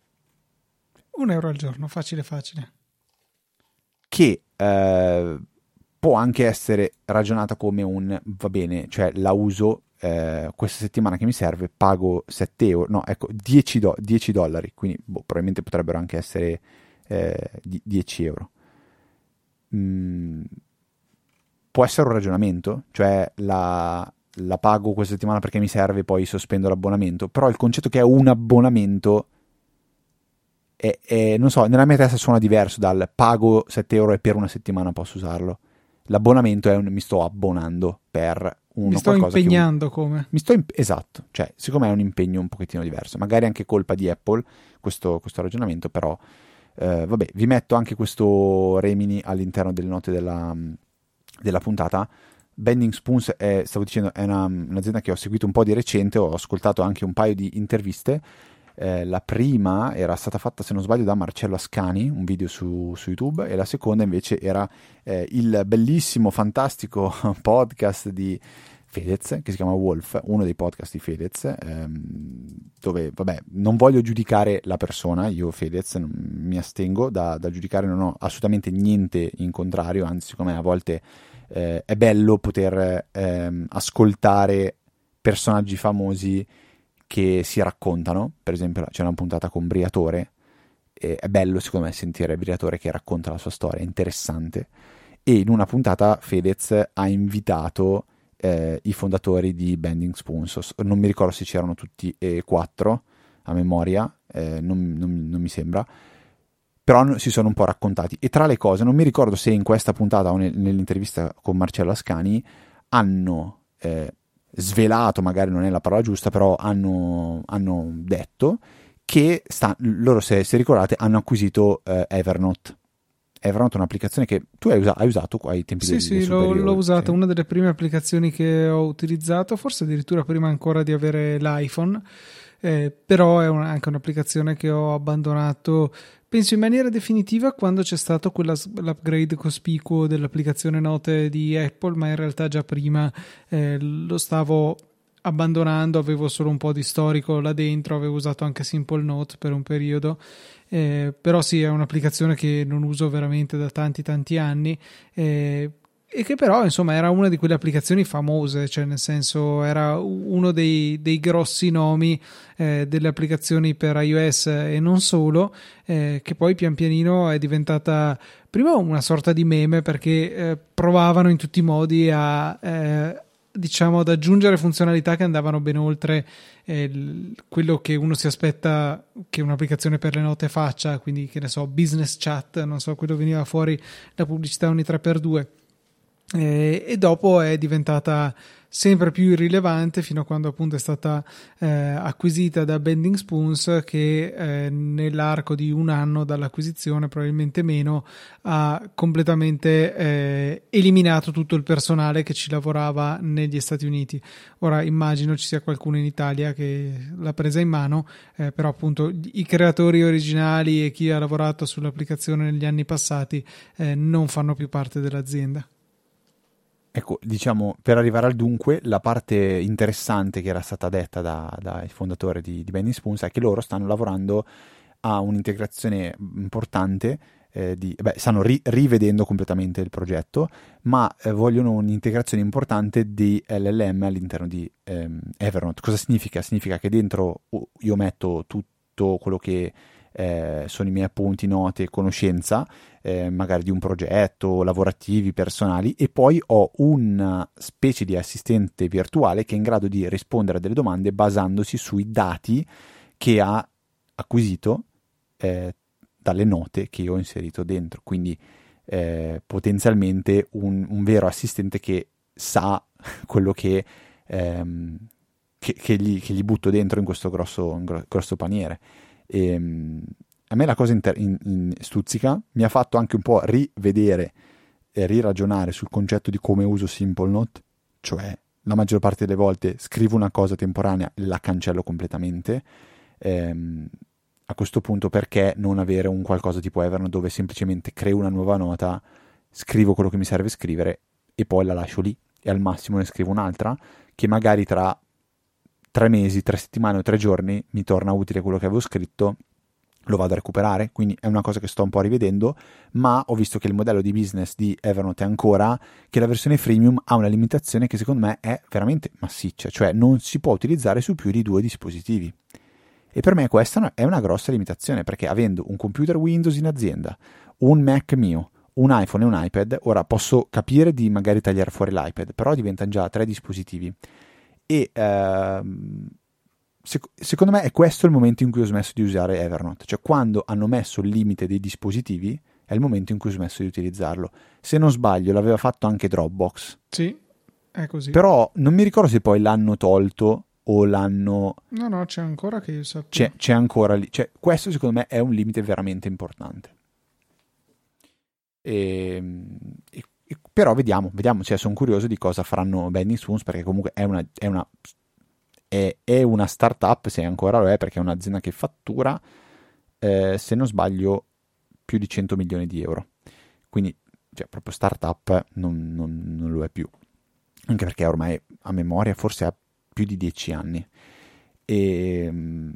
Un euro al giorno, facile facile. che eh, può anche essere ragionata come un va bene, cioè la uso eh, questa settimana che mi serve, pago 7 euro, no, ecco 10, do- 10 dollari, quindi boh, probabilmente potrebbero anche essere eh, di- 10 euro. Mm, può essere un ragionamento, cioè la, la pago questa settimana perché mi serve, poi sospendo l'abbonamento, però il concetto che è un abbonamento è, è- non so, nella mia testa suona diverso dal pago 7 euro e per una settimana posso usarlo. L'abbonamento è un mi sto abbonando per uno Mi sto impegnando come. mi sto imp- esatto, cioè, secondo me è un impegno un pochettino diverso. Magari anche colpa di Apple questo, questo ragionamento, però eh, vabbè, vi metto anche questo Remini all'interno delle note della, della puntata. Bending Spoons è, stavo dicendo, è una- un'azienda che ho seguito un po' di recente, ho ascoltato anche un paio di interviste. Eh, la prima era stata fatta, se non sbaglio, da Marcello Ascani, un video su, su YouTube, e la seconda invece era eh, il bellissimo, fantastico *laughs* podcast di Fedez, che si chiama Wolf, uno dei podcast di Fedez, ehm, dove, vabbè, non voglio giudicare la persona, io Fedez non- mi astengo da, da giudicare, non ho assolutamente niente in contrario, anzi, secondo me a volte eh, è bello poter ehm, ascoltare personaggi famosi che si raccontano, per esempio c'è una puntata con Briatore, e è bello secondo me sentire Briatore che racconta la sua storia, è interessante, e in una puntata Fedez ha invitato eh, i fondatori di Bending Spoons, non mi ricordo se c'erano tutti e quattro a memoria, eh, non, non- non mi sembra, però si sono un po' raccontati. E tra le cose, non mi ricordo se in questa puntata o nel- nell'intervista con Marcello Ascani hanno eh, svelato, magari non è la parola giusta, però hanno, hanno detto che sta- loro, se, se ricordate, hanno acquisito eh, Evernote. Evernote è un'applicazione che tu hai, usa- hai usato qua ai tempi Sì, delle sì, delle l'ho, l'ho usata, sì. una delle prime applicazioni che ho utilizzato, forse addirittura prima ancora di avere l'iPhone, eh, però è un- anche un'applicazione che ho abbandonato, penso in maniera definitiva quando c'è stato quell'upgrade cospicuo dell'applicazione note di Apple, ma in realtà già prima eh, lo stavo abbandonando, avevo solo un po' di storico là dentro, avevo usato anche Simple Note per un periodo. Eh, però sì, è un'applicazione che non uso veramente da tanti tanti anni eh, e che però insomma era una di quelle applicazioni famose, cioè nel senso era uno dei, dei grossi nomi eh, delle applicazioni per iOS e non solo, eh, che poi pian pianino è diventata prima una sorta di meme perché eh, provavano in tutti i modi a eh, diciamo ad aggiungere funzionalità che andavano ben oltre eh, quello che uno si aspetta che un'applicazione per le note faccia, quindi che ne so, business chat, non so, quello veniva fuori la pubblicità ogni 3x2. Eh, e dopo è diventata sempre più irrilevante fino a quando appunto è stata eh, acquisita da Bending Spoons che eh, nell'arco di un anno dall'acquisizione probabilmente meno ha completamente eh, eliminato tutto il personale che ci lavorava negli Stati Uniti. Ora immagino ci sia qualcuno in Italia che l'ha presa in mano eh, però appunto i creatori originali e chi ha lavorato sull'applicazione negli anni passati eh, non fanno più parte dell'azienda Ecco, diciamo, per arrivare al dunque, la parte interessante che era stata detta da- dai fondatori di, di Bending Spoons è che loro stanno lavorando a un'integrazione importante eh, di, beh, stanno ri- rivedendo completamente il progetto, ma eh, vogliono un'integrazione importante di LLM all'interno di ehm, Evernote. Cosa significa? Significa che dentro io metto tutto quello che eh, sono i miei appunti, note, conoscenza, eh, magari di un progetto, lavorativi, personali, e poi ho una specie di assistente virtuale che è in grado di rispondere a delle domande basandosi sui dati che ha acquisito eh, dalle note che io ho inserito dentro. Quindi eh, potenzialmente un, un, vero assistente che sa *laughs* quello che, ehm, che, che, gli, che, gli, butto dentro in questo grosso, grosso paniere. E, ehm, a me la cosa inter- in, in stuzzica mi ha fatto anche un po' rivedere e riragionare sul concetto di come uso Simple Note, cioè la maggior parte delle volte scrivo una cosa temporanea e la cancello completamente. Ehm, a questo punto perché non avere un qualcosa tipo Evernote dove semplicemente creo una nuova nota, scrivo quello che mi serve scrivere e poi la lascio lì e al massimo ne scrivo un'altra che magari tra tre mesi, tre settimane o tre giorni mi torna utile quello che avevo scritto, lo vado a recuperare, quindi è una cosa che sto un po' rivedendo, ma ho visto che il modello di business di Evernote è ancora che la versione freemium ha una limitazione che secondo me è veramente massiccia, cioè non si può utilizzare su più di due dispositivi. E per me questa è una grossa limitazione perché avendo un computer Windows in azienda, un Mac mio, un iPhone e un iPad, ora posso capire di magari tagliare fuori l'iPad, però diventano già tre dispositivi. E ehm, sec- secondo me è questo il momento in cui ho smesso di usare Evernote, cioè quando hanno messo il limite dei dispositivi è il momento in cui ho smesso di utilizzarlo. Se non sbaglio l'aveva fatto anche Dropbox. Sì, è così. Però non mi ricordo se poi l'hanno tolto o l'hanno... No, no, c'è ancora che io sappia. C'è, c'è ancora lì. Cioè, questo secondo me è un limite veramente importante. E, e, e, però vediamo, vediamo. Cioè, sono curioso di cosa faranno Benny Spoons perché comunque è una, è una, è, è una startup, se ancora lo è, perché è un'azienda che fattura, eh, se non sbaglio, più di 100 milioni di euro. Quindi, cioè, proprio startup non, non, non lo è più. Anche perché ormai a memoria forse ha più di dieci anni. E mm,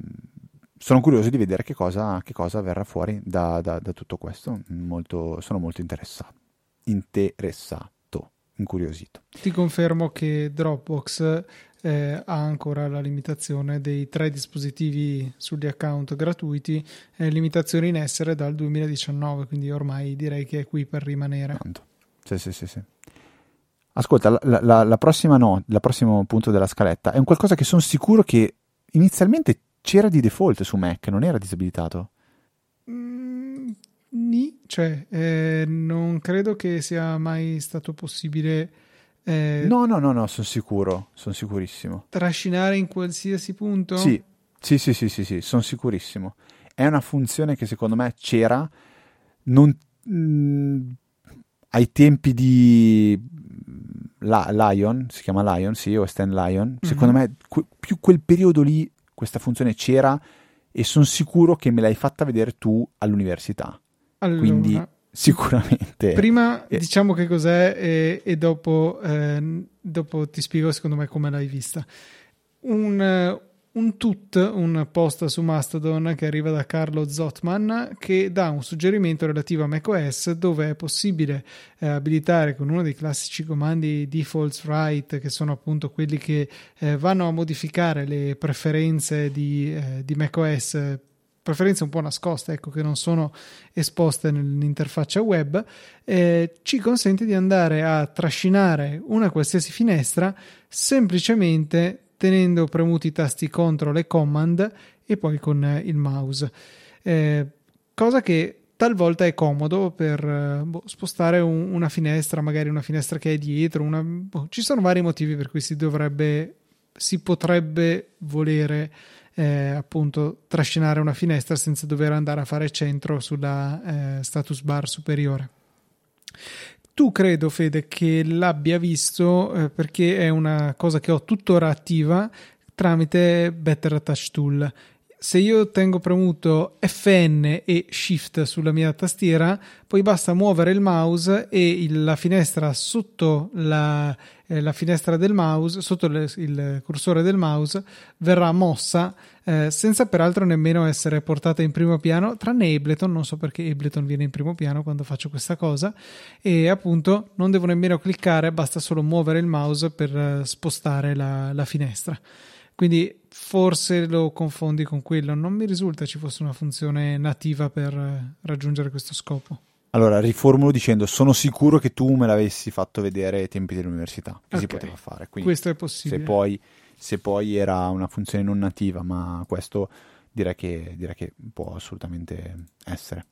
sono curioso di vedere che cosa, che cosa verrà fuori da, da, da tutto questo. Molto, sono molto interessato, interessato, incuriosito. Ti confermo che Dropbox eh, ha ancora la limitazione dei tre dispositivi sugli account gratuiti, eh, limitazione in essere dal 2019, quindi ormai direi che è qui per rimanere. Tanto. Sì, sì, sì, sì. Ascolta, la, la, la prossima no, il prossimo punto della scaletta è un qualcosa che sono sicuro che inizialmente c'era di default su Mac, non era disabilitato. Mm, ni, cioè, eh, non credo che sia mai stato possibile. Eh, no, no, no, no, sono sicuro, sono sicurissimo. Trascinare in qualsiasi punto? Sì, sì, sì, sì, sì, sì sono sicurissimo. È una funzione che secondo me c'era non, mh, mm, ai tempi di la, Lion, si chiama Lion, sì, o Stan Lion, mm-hmm. secondo me que- più quel periodo lì questa funzione c'era e sono sicuro che me l'hai fatta vedere tu all'università. Allora, Quindi sicuramente. Prima eh. diciamo che cos'è e, e dopo, eh, dopo, ti spiego secondo me come l'hai vista. Un, un tut, un post su Mastodon che arriva da Carlo Zotman che dà un suggerimento relativo a macOS dove è possibile eh, abilitare con uno dei classici comandi defaults write che sono appunto quelli che eh, vanno a modificare le preferenze di, eh, di macOS preferenze un po' nascoste, ecco, che non sono esposte nell'interfaccia web, eh, ci consente di andare a trascinare una qualsiasi finestra semplicemente tenendo premuti i tasti CTRL e Command e poi con eh, il mouse. Eh, cosa che talvolta è comodo per eh, boh, spostare un, una finestra, magari una finestra che è dietro. Una, boh, ci sono vari motivi per cui si dovrebbe, si potrebbe volere eh, appunto trascinare una finestra senza dover andare a fare centro sulla eh, status bar superiore. Tu credo, Fede, che l'abbia visto eh, perché è una cosa che ho tuttora attiva tramite Better Touch Tool. se io tengo premuto Fn e Shift sulla mia tastiera, poi basta muovere il mouse e il, la finestra sotto la, eh, la, finestra del mouse, sotto le, il cursore del mouse, verrà mossa eh, senza peraltro nemmeno essere portata in primo piano, tranne Ableton, non so perché Ableton viene in primo piano quando faccio questa cosa, e appunto non devo nemmeno cliccare, basta solo muovere il mouse per eh, spostare la, la finestra. Quindi forse lo confondi con quello. Non mi risulta ci fosse una funzione nativa per eh, raggiungere questo scopo. Allora, riformulo dicendo: sono sicuro che tu me l'avessi fatto vedere ai tempi dell'università. Che okay. si poteva fare. Quindi, questo è possibile. Se poi, se poi, era una funzione non nativa, ma questo direi che, direi che può assolutamente essere.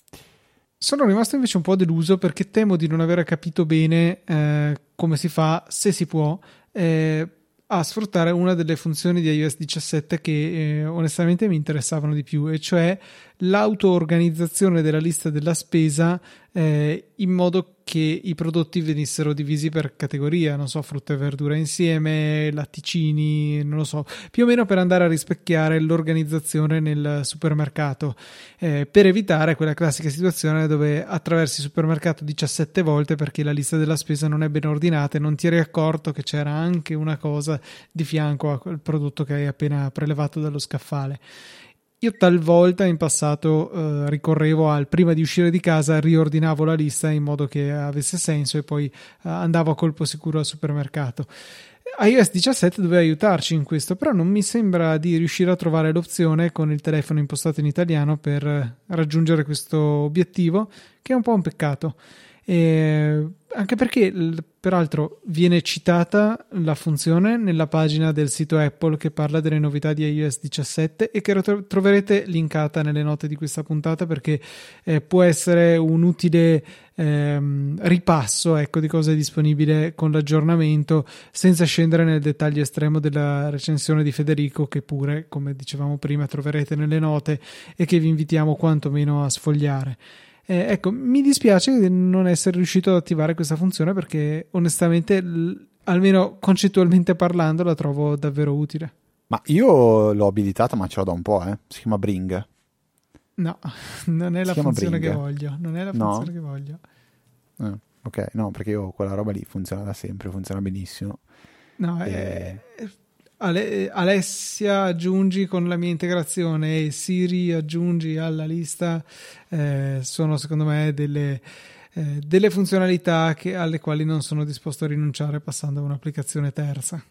Sono rimasto invece un po' deluso perché temo di non aver capito bene eh, come si fa, se si può, eh, a sfruttare una delle funzioni di iOS 17 che eh, onestamente mi interessavano di più, e cioè l'auto-organizzazione della lista della spesa eh, in modo che i prodotti venissero divisi per categoria, non so, frutta e verdura insieme, latticini, non lo so, più o meno per andare a rispecchiare l'organizzazione nel supermercato, eh, per evitare quella classica situazione dove attraversi il supermercato 17 volte perché la lista della spesa non è ben ordinata e non ti eri accorto che c'era anche una cosa di fianco a quel prodotto che hai appena prelevato dallo scaffale. Io talvolta in passato eh, ricorrevo al prima di uscire di casa, riordinavo la lista in modo che avesse senso e poi eh, andavo a colpo sicuro al supermercato. iOS 17 doveva aiutarci in questo, però non mi sembra di riuscire a trovare l'opzione con il telefono impostato in italiano per raggiungere questo obiettivo, che è un po' un peccato. E anche perché, peraltro, viene citata la funzione nella pagina del sito Apple che parla delle novità di iOS 17 e che troverete linkata nelle note di questa puntata perché eh, può essere un utile ehm, ripasso ecco, di cosa è disponibile con l'aggiornamento senza scendere nel dettaglio estremo della recensione di Federico che pure, come dicevamo prima, troverete nelle note e che vi invitiamo quantomeno a sfogliare. Eh, ecco, mi dispiace di non essere riuscito ad attivare questa funzione perché onestamente, l- almeno concettualmente parlando, la trovo davvero utile. Ma io l'ho abilitata, ma ce l'ho da un po', eh. Si chiama Bring. No, *laughs* non è si la funzione Bring. che voglio. Non è la funzione no? che voglio. Eh, ok, no, perché io quella roba lì funziona da sempre, funziona benissimo. No, e... è, Ale- Alessia aggiungi con la mia integrazione e Siri aggiungi alla lista eh, sono secondo me delle, eh, delle funzionalità che, alle quali non sono disposto a rinunciare passando a un'applicazione terza.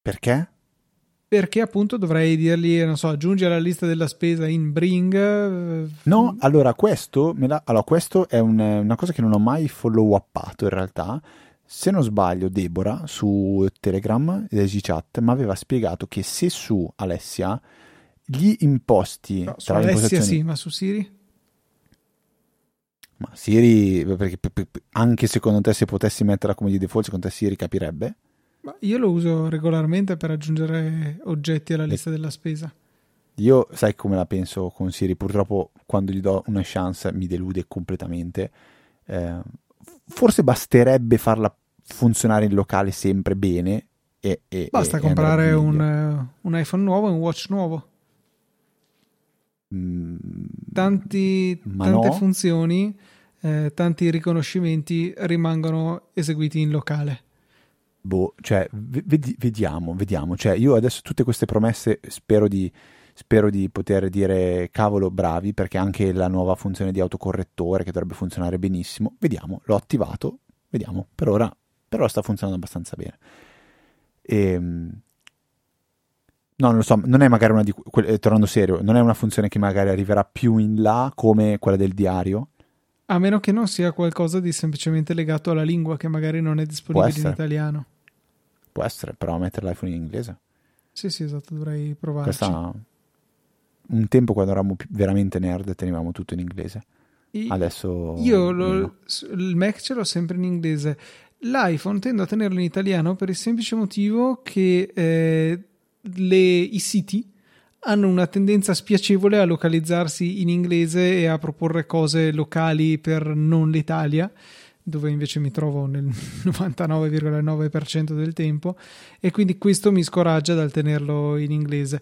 Perché? Perché appunto dovrei dirgli, non so, aggiungi alla lista della spesa in Bring. Eh, no, allora questo, la, allora, questo è un, una cosa che non ho mai follow upato in realtà se non sbaglio, Deborah su Telegram ed EasyChat mi aveva spiegato che se su Alessia gli imposti no, tra Alessia sì, ma su Siri? Ma Siri, perché anche secondo te se potessi metterla come di default, secondo te Siri capirebbe? Ma io lo uso regolarmente per aggiungere oggetti alla lista della spesa. Io sai come la penso con Siri, purtroppo quando gli do una chance mi delude completamente. Eh, forse basterebbe farla funzionare in locale sempre bene. E, e, Basta e comprare un, uh, un, iPhone nuovo e un watch nuovo. Mm, Tanti, tante no. funzioni, eh, tanti riconoscimenti rimangono eseguiti in locale. Boh, cioè, vedi, vediamo, vediamo. Cioè, io adesso tutte queste promesse spero di, spero di poter dire cavolo bravi perché anche la nuova funzione di autocorrettore che dovrebbe funzionare benissimo, vediamo, l'ho attivato, vediamo, per ora, per ora sta funzionando abbastanza bene. E, ehm, no, non lo so, non è magari una di que- eh, tornando serio, non è una funzione che magari arriverà più in là come quella del diario. A meno che non sia qualcosa di semplicemente legato alla lingua che magari non è disponibile in italiano. Può essere, però mettere l'iPhone in inglese. Sì, sì, esatto, dovrei provarci. Questa un tempo quando eravamo veramente nerd tenevamo tutto in inglese. I, Adesso io lo, il Mac ce l'ho sempre in inglese. L'iPhone tendo a tenerlo in italiano per il semplice motivo che eh, le, i siti hanno una tendenza spiacevole a localizzarsi in inglese e a proporre cose locali per non l'Italia, dove invece mi trovo nel *laughs* 99,9% del tempo, e quindi questo mi scoraggia dal tenerlo in inglese.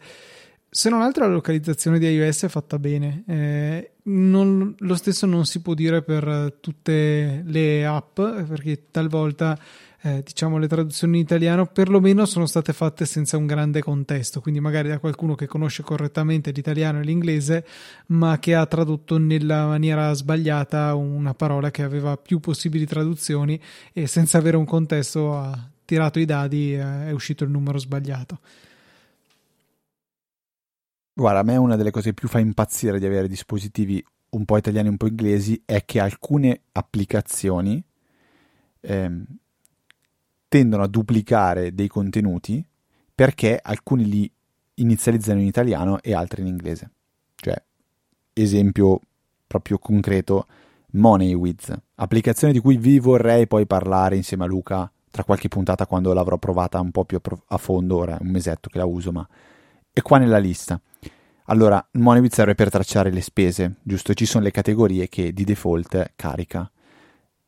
Se non altro la localizzazione di iOS è fatta bene. Eh, non, lo stesso non si può dire per tutte le app, perché talvolta eh, diciamo le traduzioni in italiano perlomeno sono state fatte senza un grande contesto, quindi magari da qualcuno che conosce correttamente l'italiano e l'inglese, ma che ha tradotto nella maniera sbagliata una parola che aveva più possibili traduzioni e senza avere un contesto ha tirato i dadi e è uscito il numero sbagliato. Guarda, a me una delle cose che più fa impazzire di avere dispositivi un po' italiani e un po' inglesi è che alcune applicazioni ehm, tendono a duplicare dei contenuti perché alcuni li inizializzano in italiano e altri in inglese. Cioè, esempio proprio concreto, MoneyWiz, applicazione di cui vi vorrei poi parlare insieme a Luca tra qualche puntata quando l'avrò provata un po' più a fondo, ora è un mesetto che la uso, ma è qua nella lista. Allora, Monebit serve per tracciare le spese, giusto? Ci sono le categorie che di default carica.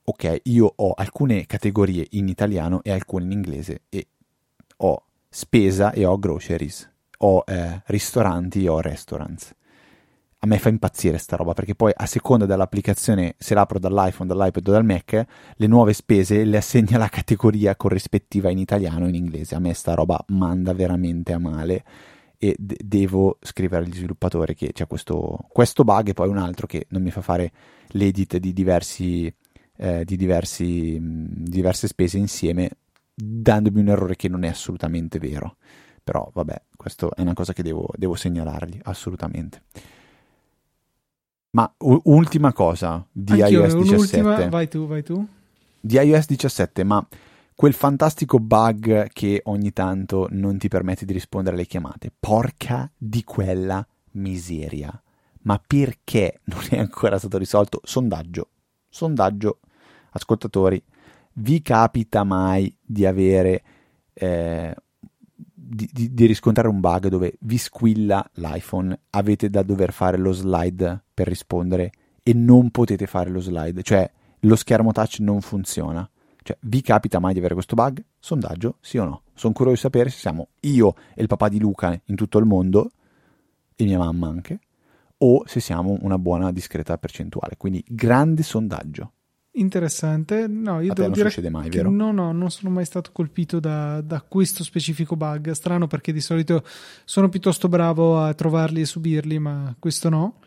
Ok, io ho alcune categorie in italiano e alcune in inglese e ho spesa e ho groceries, ho eh, ristoranti e ho restaurants. A me fa impazzire sta roba perché poi a seconda dell'applicazione, se l'apro dall'iPhone, dall'iPad o dal Mac, le nuove spese le assegna la categoria corrispettiva in italiano e in inglese. A me sta roba manda veramente a male e de- devo scrivere agli sviluppatori che c'è questo, questo, bug e poi un altro che non mi fa fare l'edit di, diversi, eh, di diversi, diverse spese insieme dandomi un errore che non è assolutamente vero. Però vabbè, questa è una cosa che devo, devo segnalargli assolutamente. Ma u- ultima cosa di Anch'io, iOS 17. Vai tu, vai tu. Di iOS 17, ma quel fantastico bug che ogni tanto non ti permette di rispondere alle chiamate. Porca di quella miseria. Ma perché non è ancora stato risolto? Sondaggio. Sondaggio, ascoltatori, vi capita mai di avere eh, di, di, di, riscontrare un bug dove vi squilla l'iPhone, avete da dover fare lo slide per rispondere e non potete fare lo slide, cioè lo schermo touch non funziona. Cioè, vi capita mai di avere questo bug? Sondaggio, sì o no? Sono curioso di sapere se siamo io e il papà di Luca in tutto il mondo, e mia mamma anche, o se siamo una buona discreta percentuale. Quindi, grande sondaggio. Interessante. No, io A devo non dire succede mai, vero? No, no, non sono mai stato colpito da, da, questo specifico bug. Strano perché di solito sono piuttosto bravo a trovarli e subirli, ma questo no.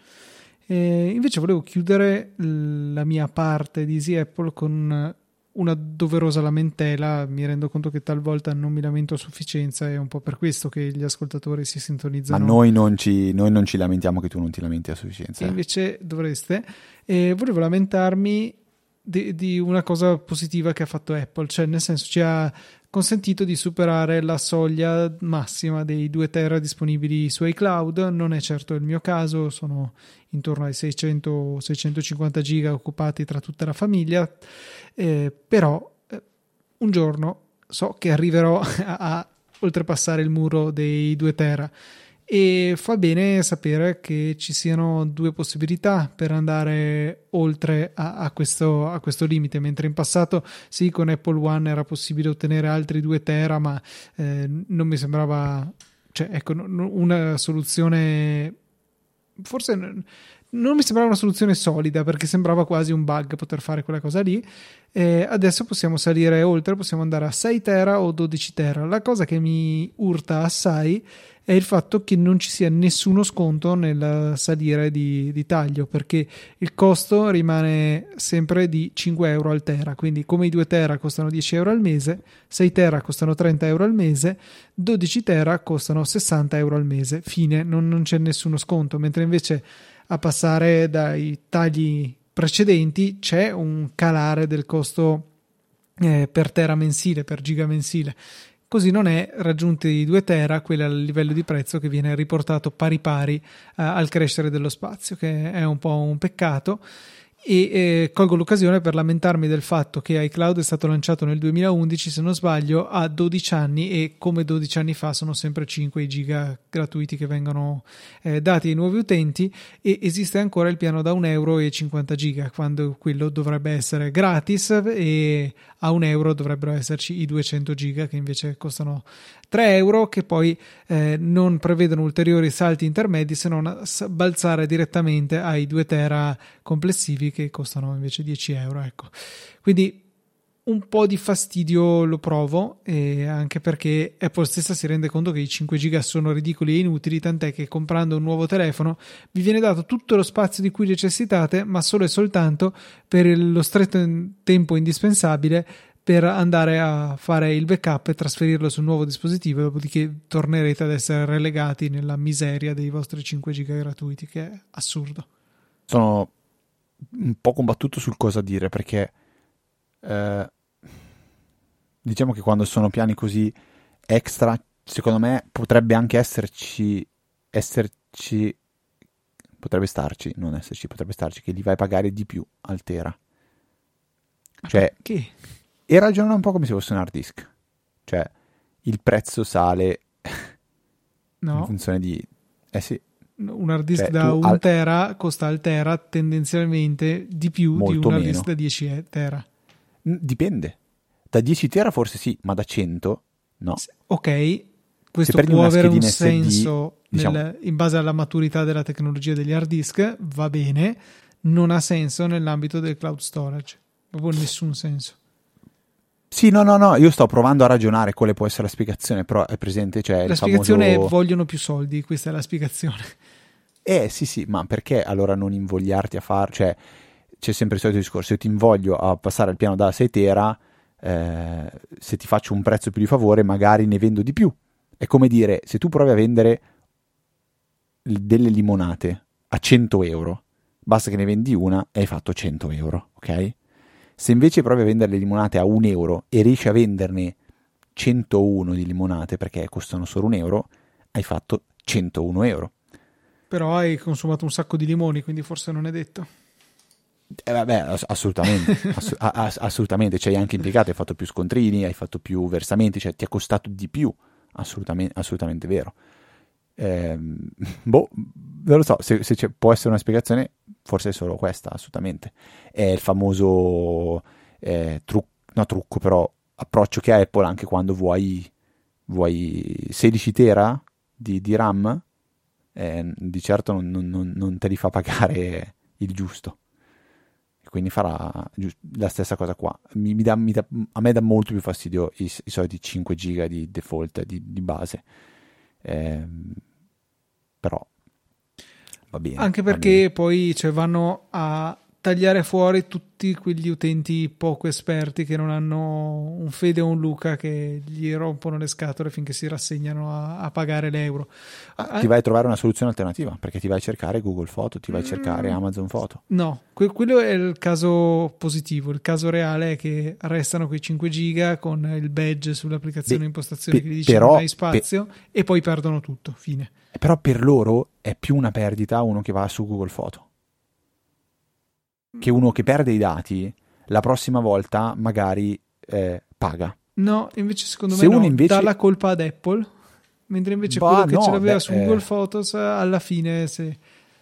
E invece volevo chiudere la mia parte di Easy Apple con una doverosa lamentela, mi rendo conto che talvolta non mi lamento a sufficienza, è un po' per questo che gli ascoltatori si sintonizzano. Ma noi non ci, noi non ci lamentiamo che tu non ti lamenti a sufficienza. E invece dovreste. E volevo lamentarmi di, di, una cosa positiva che ha fatto Apple, cioè nel senso ci ha consentito di superare la soglia massima dei 2 tera disponibili su iCloud, non è certo il mio caso, sono intorno ai 600-650 giga occupati tra tutta la famiglia, eh, però eh, un giorno so che arriverò *laughs* a, a oltrepassare il muro dei 2 tera e fa bene sapere che ci siano due possibilità per andare oltre a, a, questo, a, questo, limite, mentre in passato sì, con Apple One era possibile ottenere altri 2 tera, ma eh, non mi sembrava, cioè, ecco, una soluzione, forse non mi sembrava una soluzione solida perché sembrava quasi un bug poter fare quella cosa lì. E adesso possiamo salire oltre, possiamo andare a 6 tera o 12 tera. La cosa che mi urta assai è il fatto che non ci sia nessuno sconto nel salire di, di, taglio perché il costo rimane sempre di 5 euro al tera quindi come i 2 tera costano 10 euro al mese 6 tera costano 30 euro al mese 12 tera costano 60 euro al mese fine non, non c'è nessuno sconto mentre invece a passare dai tagli precedenti c'è un calare del costo eh, per tera mensile per giga mensile Così non è raggiunti i 2 tera, quello è il livello di prezzo che viene riportato pari pari uh, al crescere dello spazio, che è un po' un peccato. E eh, colgo l'occasione per lamentarmi del fatto che iCloud è stato lanciato nel 2011 se non sbaglio a 12 anni e come 12 anni fa sono sempre 5 i giga gratuiti che vengono eh, dati ai nuovi utenti e esiste ancora il piano da 1 euro e 50 giga quando quello dovrebbe essere gratis e a 1 euro dovrebbero esserci i 200 giga che invece costano 3 euro che poi eh, non prevedono ulteriori salti intermedi se non balzare direttamente ai 2 tera complessivi che costano invece 10 euro. Ecco. Quindi un po' di fastidio lo provo, anche perché Apple stessa si rende conto che i 5 giga sono ridicoli e inutili, tant'è che comprando un nuovo telefono vi viene dato tutto lo spazio di cui necessitate, ma solo e soltanto per lo stretto tempo indispensabile per andare a fare il backup e trasferirlo sul nuovo dispositivo, dopodiché tornerete ad essere relegati nella miseria dei vostri 5 giga gratuiti, che è assurdo. Sono un po' combattuto sul cosa dire perché eh, diciamo che quando sono piani così extra, secondo me potrebbe anche esserci, esserci potrebbe starci, non esserci, potrebbe starci che li vai a pagare di più al Tera. Cioè, che? e ragiona un po' come se fosse un hard disk. Cioè, il prezzo sale *laughs* no. in funzione di... Eh sì. Un hard disk cioè, da 1 al... tera costa al tera tendenzialmente di più Molto di un hard disk da 10 tera. Dipende. Da 10 tera forse sì, ma da 100 no. Ok, questo può avere un senso SD, diciamo... nel, in base alla maturità della tecnologia degli hard disk, va bene, non ha senso nell'ambito del cloud storage, proprio nessun senso. Sì, no, no, no, io sto provando a ragionare quale può essere la spiegazione, però è presente, cioè La spiegazione famoso... è vogliono più soldi, questa è la spiegazione. *laughs* Eh sì, sì, ma perché allora non invogliarti a fare, cioè c'è sempre il solito discorso, io ti invoglio a passare al piano da 6 tera, se ti faccio un prezzo più di favore magari ne vendo di più. È come dire, se tu provi a vendere delle limonate a 100 euro, basta che ne vendi una e hai fatto 100 euro, ok? Se invece provi a vendere le limonate a un euro e riesci a venderne 101 di limonate perché costano solo un euro, hai fatto 101 euro. Però hai consumato un sacco di limoni, quindi forse non è detto. Eh, vabbè, assolutamente, *laughs* ass- ass- assolutamente, ci hai anche impiegato, hai fatto più scontrini, hai fatto più versamenti, cioè ti è costato di più, assolutamente, assolutamente vero. Eh, *laughs* boh, non lo so, se, se può essere una spiegazione, forse è solo questa, assolutamente. È il famoso eh, trucco, no trucco, però approccio che ha Apple anche quando vuoi, vuoi 16 tera di, di RAM, eh, di certo non, non, non, te li fa pagare il giusto. Quindi farà la stessa cosa qua. Mi, mi dà, mi dà, a me dà molto più fastidio i, i soliti 5 giga di default, di, di base. Eh, però va bene. Anche perché bene. poi cioè, vanno a tagliare fuori tutti quegli utenti poco esperti che non hanno un Fede o un Luca che gli rompono le scatole finché si rassegnano a, a pagare l'euro. Ah, ti vai a trovare una soluzione alternativa perché ti vai a cercare Google Foto, ti vai a cercare mm, Amazon Foto. No, que- quello è il caso positivo. Il caso reale è che restano quei 5 giga con il badge sull'applicazione Beh, impostazioni pe- che gli dice però, non hai spazio pe- e poi perdono tutto. Fine. Però per loro è più una perdita uno che va su Google Foto. Che uno che perde i dati, la prossima volta magari eh, paga. No, invece secondo Se me uno no, invece... dà la colpa ad Apple, mentre invece bah, quello che no, ce l'aveva beh, su Google eh... Photos alla fine se...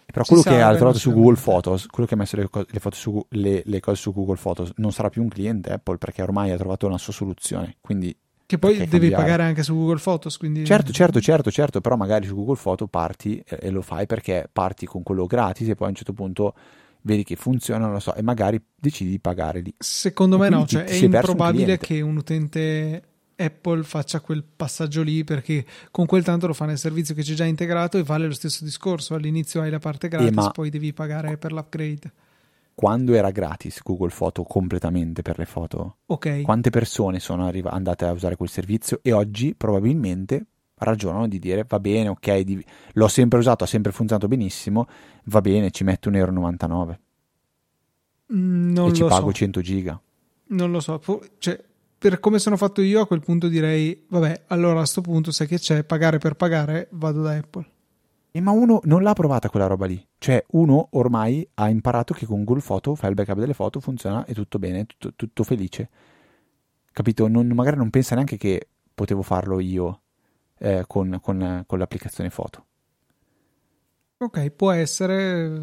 Però quello che ha trovato su Google Photos, quello che ha messo le, co- le, su, le, le, cose su Google Photos, non sarà più un cliente Apple perché ormai ha trovato una sua soluzione. Quindi che poi devi cambiare? pagare anche su Google Photos. Quindi... Certo, certo, certo, certo, però magari su Google Photos parti e lo fai perché parti con quello gratis e poi a un certo punto vedi che funziona, non lo so, e magari decidi di pagare lì. Secondo me no, cioè è improbabile che un utente Apple faccia quel passaggio lì perché con quel tanto lo fa nel servizio che c'è già integrato e vale lo stesso discorso. All'inizio hai la parte gratis, ma... poi devi pagare per l'upgrade quando era gratis Google Photo completamente per le foto, okay. quante persone sono arriva- andate a usare quel servizio e oggi probabilmente ragionano di dire va bene, ok, di- l'ho sempre usato, ha sempre funzionato benissimo, va bene, ci metto 1,99 euro. Mm, non e ci pago so. 100 giga. Non lo so, cioè, per come sono fatto io a quel punto direi, vabbè, allora a questo punto sai che c'è, pagare per pagare, vado da Apple. E ma uno non l'ha provata quella roba lì. Cioè, uno ormai ha imparato che con Google Photo fa il backup delle foto, funziona e tutto bene, tutto, tutto felice. Capito? Non, magari non pensa neanche che potevo farlo io eh, con, con, con l'applicazione foto. Ok, può essere,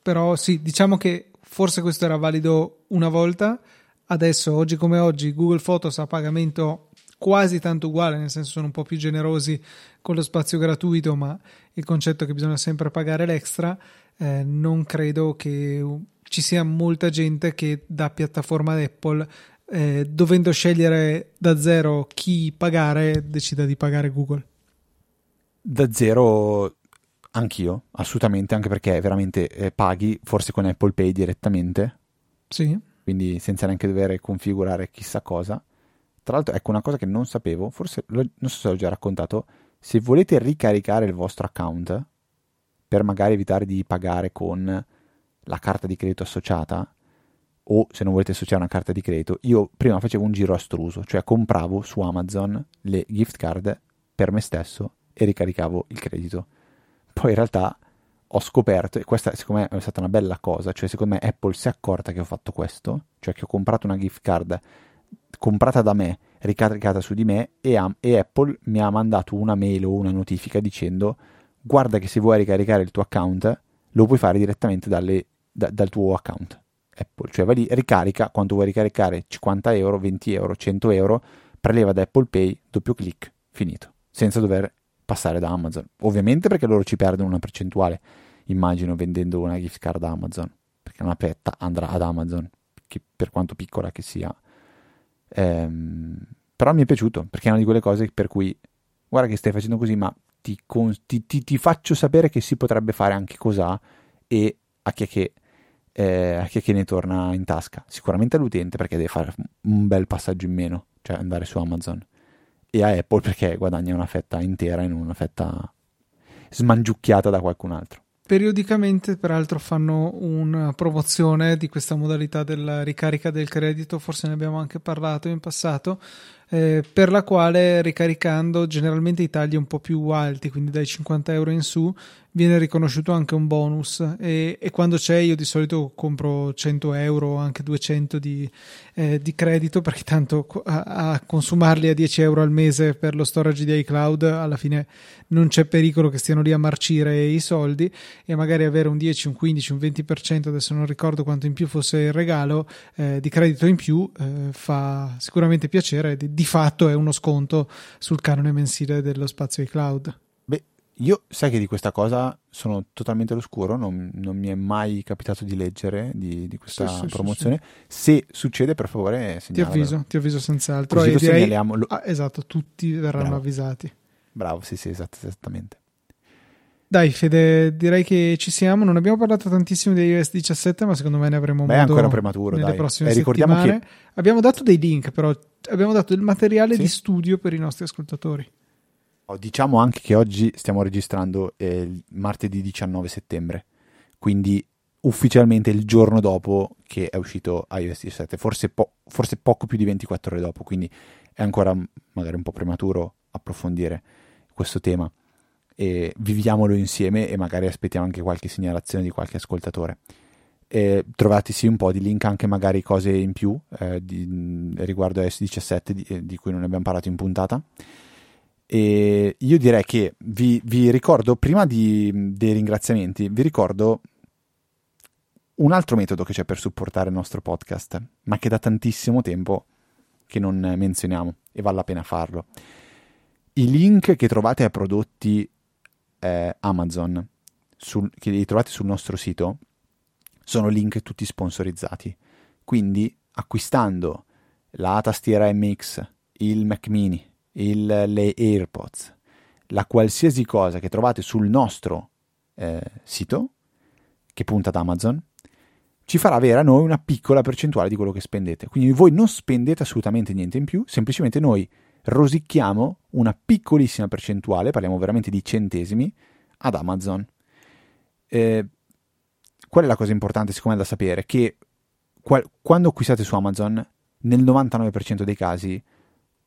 però sì, diciamo che forse questo era valido una volta, adesso, oggi come oggi, Google Photos a pagamento quasi tanto uguale, nel senso sono un po' più generosi con lo spazio gratuito, ma il concetto è che bisogna sempre pagare l'extra, eh, non credo che ci sia molta gente che da piattaforma Apple, eh, dovendo scegliere da zero chi pagare, decida di pagare Google. Da zero Anch'io, assolutamente, anche perché veramente eh, paghi forse con Apple Pay direttamente. Sì. Quindi senza neanche dover configurare chissà cosa. Tra l'altro, ecco una cosa che non sapevo, forse lo, non so se l'ho già raccontato, se volete ricaricare il vostro account per magari evitare di pagare con la carta di credito associata o se non volete associare una carta di credito, io prima facevo un giro astruso, cioè compravo su Amazon le gift card per me stesso e ricaricavo il credito. Poi in realtà ho scoperto, e questa secondo me è stata una bella cosa, cioè secondo me Apple si è accorta che ho fatto questo, cioè che ho comprato una gift card comprata da me, ricaricata su di me e, am- e Apple mi ha mandato una mail o una notifica dicendo guarda che se vuoi ricaricare il tuo account lo puoi fare direttamente dalle, da- dal tuo account Apple, cioè vai lì, ricarica quanto vuoi ricaricare 50 euro, 20 euro, 100 euro, preleva da Apple Pay, doppio clic, finito, senza dover passare da Amazon. Ovviamente perché loro ci perdono una percentuale, immagino, vendendo una gift card da Amazon, perché una petta andrà ad Amazon, per quanto piccola che sia. Ehm, però mi è piaciuto, perché è una di quelle cose per cui, guarda che stai facendo così, ma ti, ti, ti, ti faccio sapere che si potrebbe fare anche cos'ha e a chi è che... Eh, a chi è che ne torna in tasca? Sicuramente all'utente perché deve fare un bel passaggio in meno, cioè andare su Amazon e a Apple perché guadagna una fetta intera in una fetta smangiucchiata da qualcun altro. Periodicamente, peraltro, fanno una promozione di questa modalità della ricarica del credito, forse ne abbiamo anche parlato in passato, eh, per la quale ricaricando generalmente i tagli un po' più alti, quindi dai 50 euro in su, viene riconosciuto anche un bonus. E, e, quando c'è io di solito compro 100 euro o anche 200 di, eh, di credito perché tanto a, a, consumarli a 10 euro al mese per lo storage di iCloud alla fine non c'è pericolo che stiano lì a marcire i soldi. E magari avere un 10, un 15, un 20% adesso non ricordo quanto in più fosse il regalo eh, di credito in più eh, fa sicuramente piacere di, di fatto è uno sconto sul canone mensile dello spazio iCloud io sai che di questa cosa sono totalmente all'oscuro, non, non mi è mai capitato di leggere di, di questa sì, promozione. Sì, sì. Se succede, per favore, segnala. Ti avviso, ti avviso senz'altro. Così lo direi... segnaliamo. Lo... Ah, esatto, tutti verranno Bravo. avvisati. Bravo, sì, sì, esatto, esattamente. Dai, Fede, direi che ci siamo. Non abbiamo parlato tantissimo di iOS 17, ma secondo me ne avremo Beh, modo è ancora prematuro, nelle dai. prossime eh, ricordiamo settimane. Che... Abbiamo dato dei link, però abbiamo dato il materiale sì? di studio per i nostri ascoltatori. Oh, diciamo anche che oggi stiamo registrando eh, martedì 19 settembre, quindi ufficialmente il giorno dopo che è uscito iOS 17, forse, po- forse poco più di 24 ore dopo, quindi è ancora magari un po' prematuro approfondire questo tema. E viviamolo insieme e magari aspettiamo anche qualche segnalazione di qualche ascoltatore. E sì un po' di link anche magari cose in più eh, di, riguardo iOS 17 di, eh, di cui non abbiamo parlato in puntata. E io direi che vi, vi ricordo, prima di, dei ringraziamenti, vi ricordo un altro metodo che c'è per supportare il nostro podcast, ma che da tantissimo tempo che non menzioniamo e vale la pena farlo. I link che trovate a prodotti eh, Amazon, sul, che li trovate sul nostro sito, sono link tutti sponsorizzati. Quindi acquistando la tastiera MX, il Mac mini, il, le AirPods, la qualsiasi cosa che trovate sul nostro eh, sito, che punta ad Amazon, ci farà avere a noi una piccola percentuale di quello che spendete. Quindi voi non spendete assolutamente niente in più, semplicemente noi rosicchiamo una piccolissima percentuale, parliamo veramente di centesimi, ad Amazon. Eh, qual è la cosa importante secondo me da sapere? Che qual- quando acquistate su Amazon, nel 99% dei casi,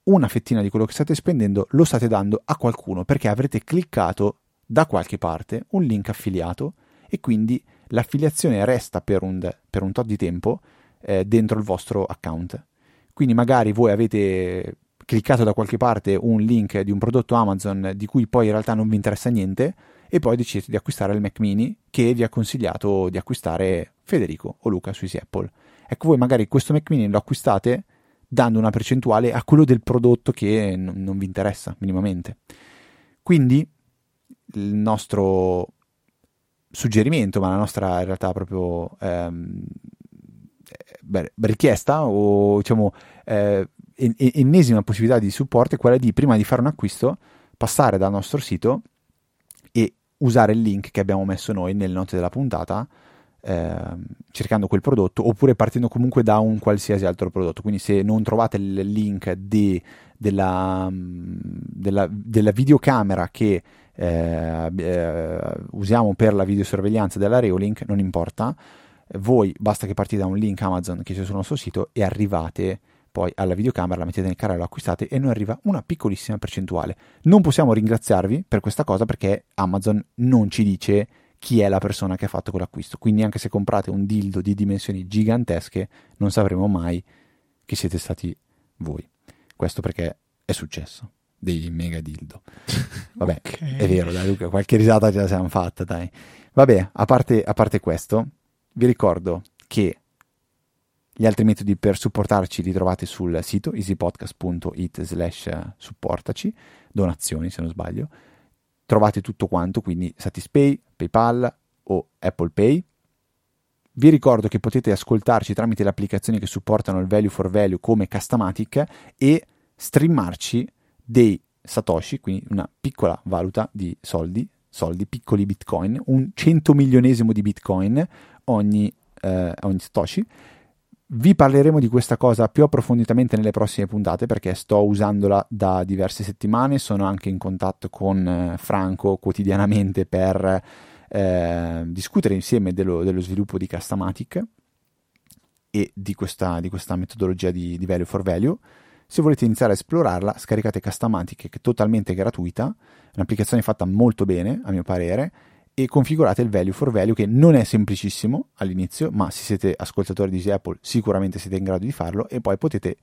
una fettina di quello che state spendendo lo state dando a qualcuno perché avrete cliccato da qualche parte un link affiliato e quindi l'affiliazione resta per un, per un tot di tempo eh, dentro il vostro account. Quindi magari voi avete cliccato da qualche parte un link di un prodotto Amazon di cui poi in realtà non vi interessa niente e poi decidete di acquistare il Mac mini che vi ha consigliato di acquistare Federico o Luca su Easy Apple. Ecco, voi magari questo Mac mini lo acquistate dando una percentuale a quello del prodotto che n- non vi interessa minimamente. Quindi il nostro suggerimento, ma la nostra in realtà proprio ehm, beh, richiesta o diciamo eh, ennesima possibilità di supporto è quella di prima di fare un acquisto passare dal nostro sito e usare il link che abbiamo messo noi nelle note della puntata eh, cercando quel prodotto oppure partendo comunque da un qualsiasi altro prodotto. Quindi se non trovate il link di, della, della, della, videocamera che eh, eh, usiamo per la videosorveglianza della Reolink non importa. Voi basta che partite da un link Amazon che c'è sul nostro sito e arrivate poi alla videocamera, la mettete nel carrello, lo acquistate e noi arriva una piccolissima percentuale. Non possiamo ringraziarvi per questa cosa perché Amazon non ci dice chi è la persona che ha fatto quell'acquisto. Quindi anche se comprate un dildo di dimensioni gigantesche, non sapremo mai che siete stati voi. Questo perché è successo. Dei mega dildo. *laughs* Vabbè, okay. è vero, dai Luca, qualche risata ce la siamo fatta, dai. Vabbè, a parte, a parte questo, vi ricordo che gli altri metodi per supportarci li trovate sul sito easypodcast.it slash supportaci, donazioni se non sbaglio. Trovate tutto quanto, quindi Satispay, PayPal o Apple Pay. Vi ricordo che potete ascoltarci tramite le applicazioni che supportano il value for value come Castamatic e streamarci dei Satoshi, quindi una piccola valuta di soldi, soldi, piccoli bitcoin, un cento milionesimo di bitcoin ogni, eh, ogni Satoshi. Vi parleremo di questa cosa più approfonditamente nelle prossime puntate perché sto usandola da diverse settimane, sono anche in contatto con eh, Franco quotidianamente per eh, discutere insieme dello, dello, sviluppo di Castamatic e di questa, di questa metodologia di, di, value for value. Se volete iniziare a esplorarla, scaricate Castamatic che è totalmente gratuita, è un'applicazione fatta molto bene a mio parere e configurate il value for value che non è semplicissimo all'inizio, ma se siete ascoltatori di Apple sicuramente siete in grado di farlo e poi potete,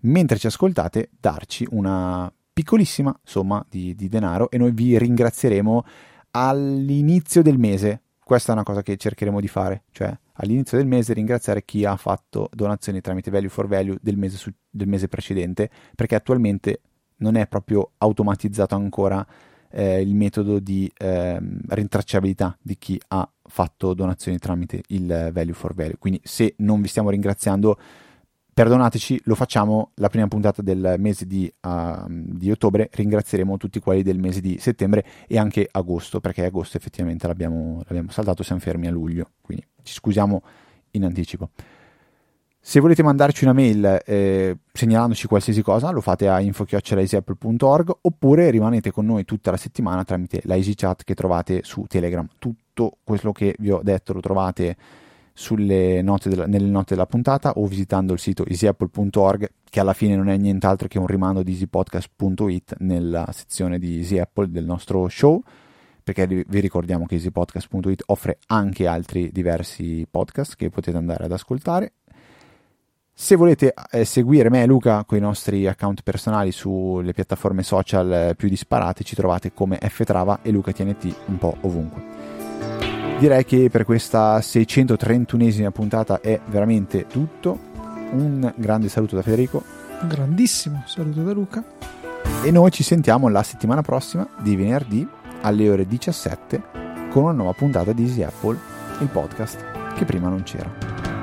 mentre ci ascoltate, darci una piccolissima somma di, di denaro e noi vi ringrazieremo all'inizio del mese. Questa è una cosa che cercheremo di fare, cioè all'inizio del mese ringraziare chi ha fatto donazioni tramite value for value del mese, su, del mese precedente, perché attualmente non è proprio automatizzato ancora eh, il metodo di eh, rintracciabilità di chi ha fatto donazioni tramite il value for value. Quindi se non vi stiamo ringraziando, perdonateci, lo facciamo la prima puntata del mese di, uh, di, ottobre, ringrazieremo tutti quelli del mese di settembre e anche agosto, perché agosto effettivamente l'abbiamo, l'abbiamo saltato, siamo fermi a luglio, quindi ci scusiamo in anticipo. Se volete mandarci una mail eh, segnalandoci qualsiasi cosa, lo fate a info.easyapple.org oppure rimanete con noi tutta la settimana tramite la EasyChat che trovate su Telegram. Tutto quello che vi ho detto lo trovate note della, nelle note della puntata o visitando il sito easyapple.org che alla fine non è nient'altro che un rimando di easypodcast.it nella sezione di Easy Apple del nostro show perché vi ricordiamo che easypodcast.it offre anche altri diversi podcast che potete andare ad ascoltare se volete eh, seguire me e Luca con i nostri account personali sulle piattaforme social eh, più disparate, ci trovate come Ftrava e Luca TNT un po' ovunque. Direi che per questa 631esima puntata è veramente tutto. Un grande saluto da Federico. Un grandissimo saluto da Luca. E noi ci sentiamo la settimana prossima di venerdì alle ore 17 con una nuova puntata di Easy Apple, il podcast che prima non c'era.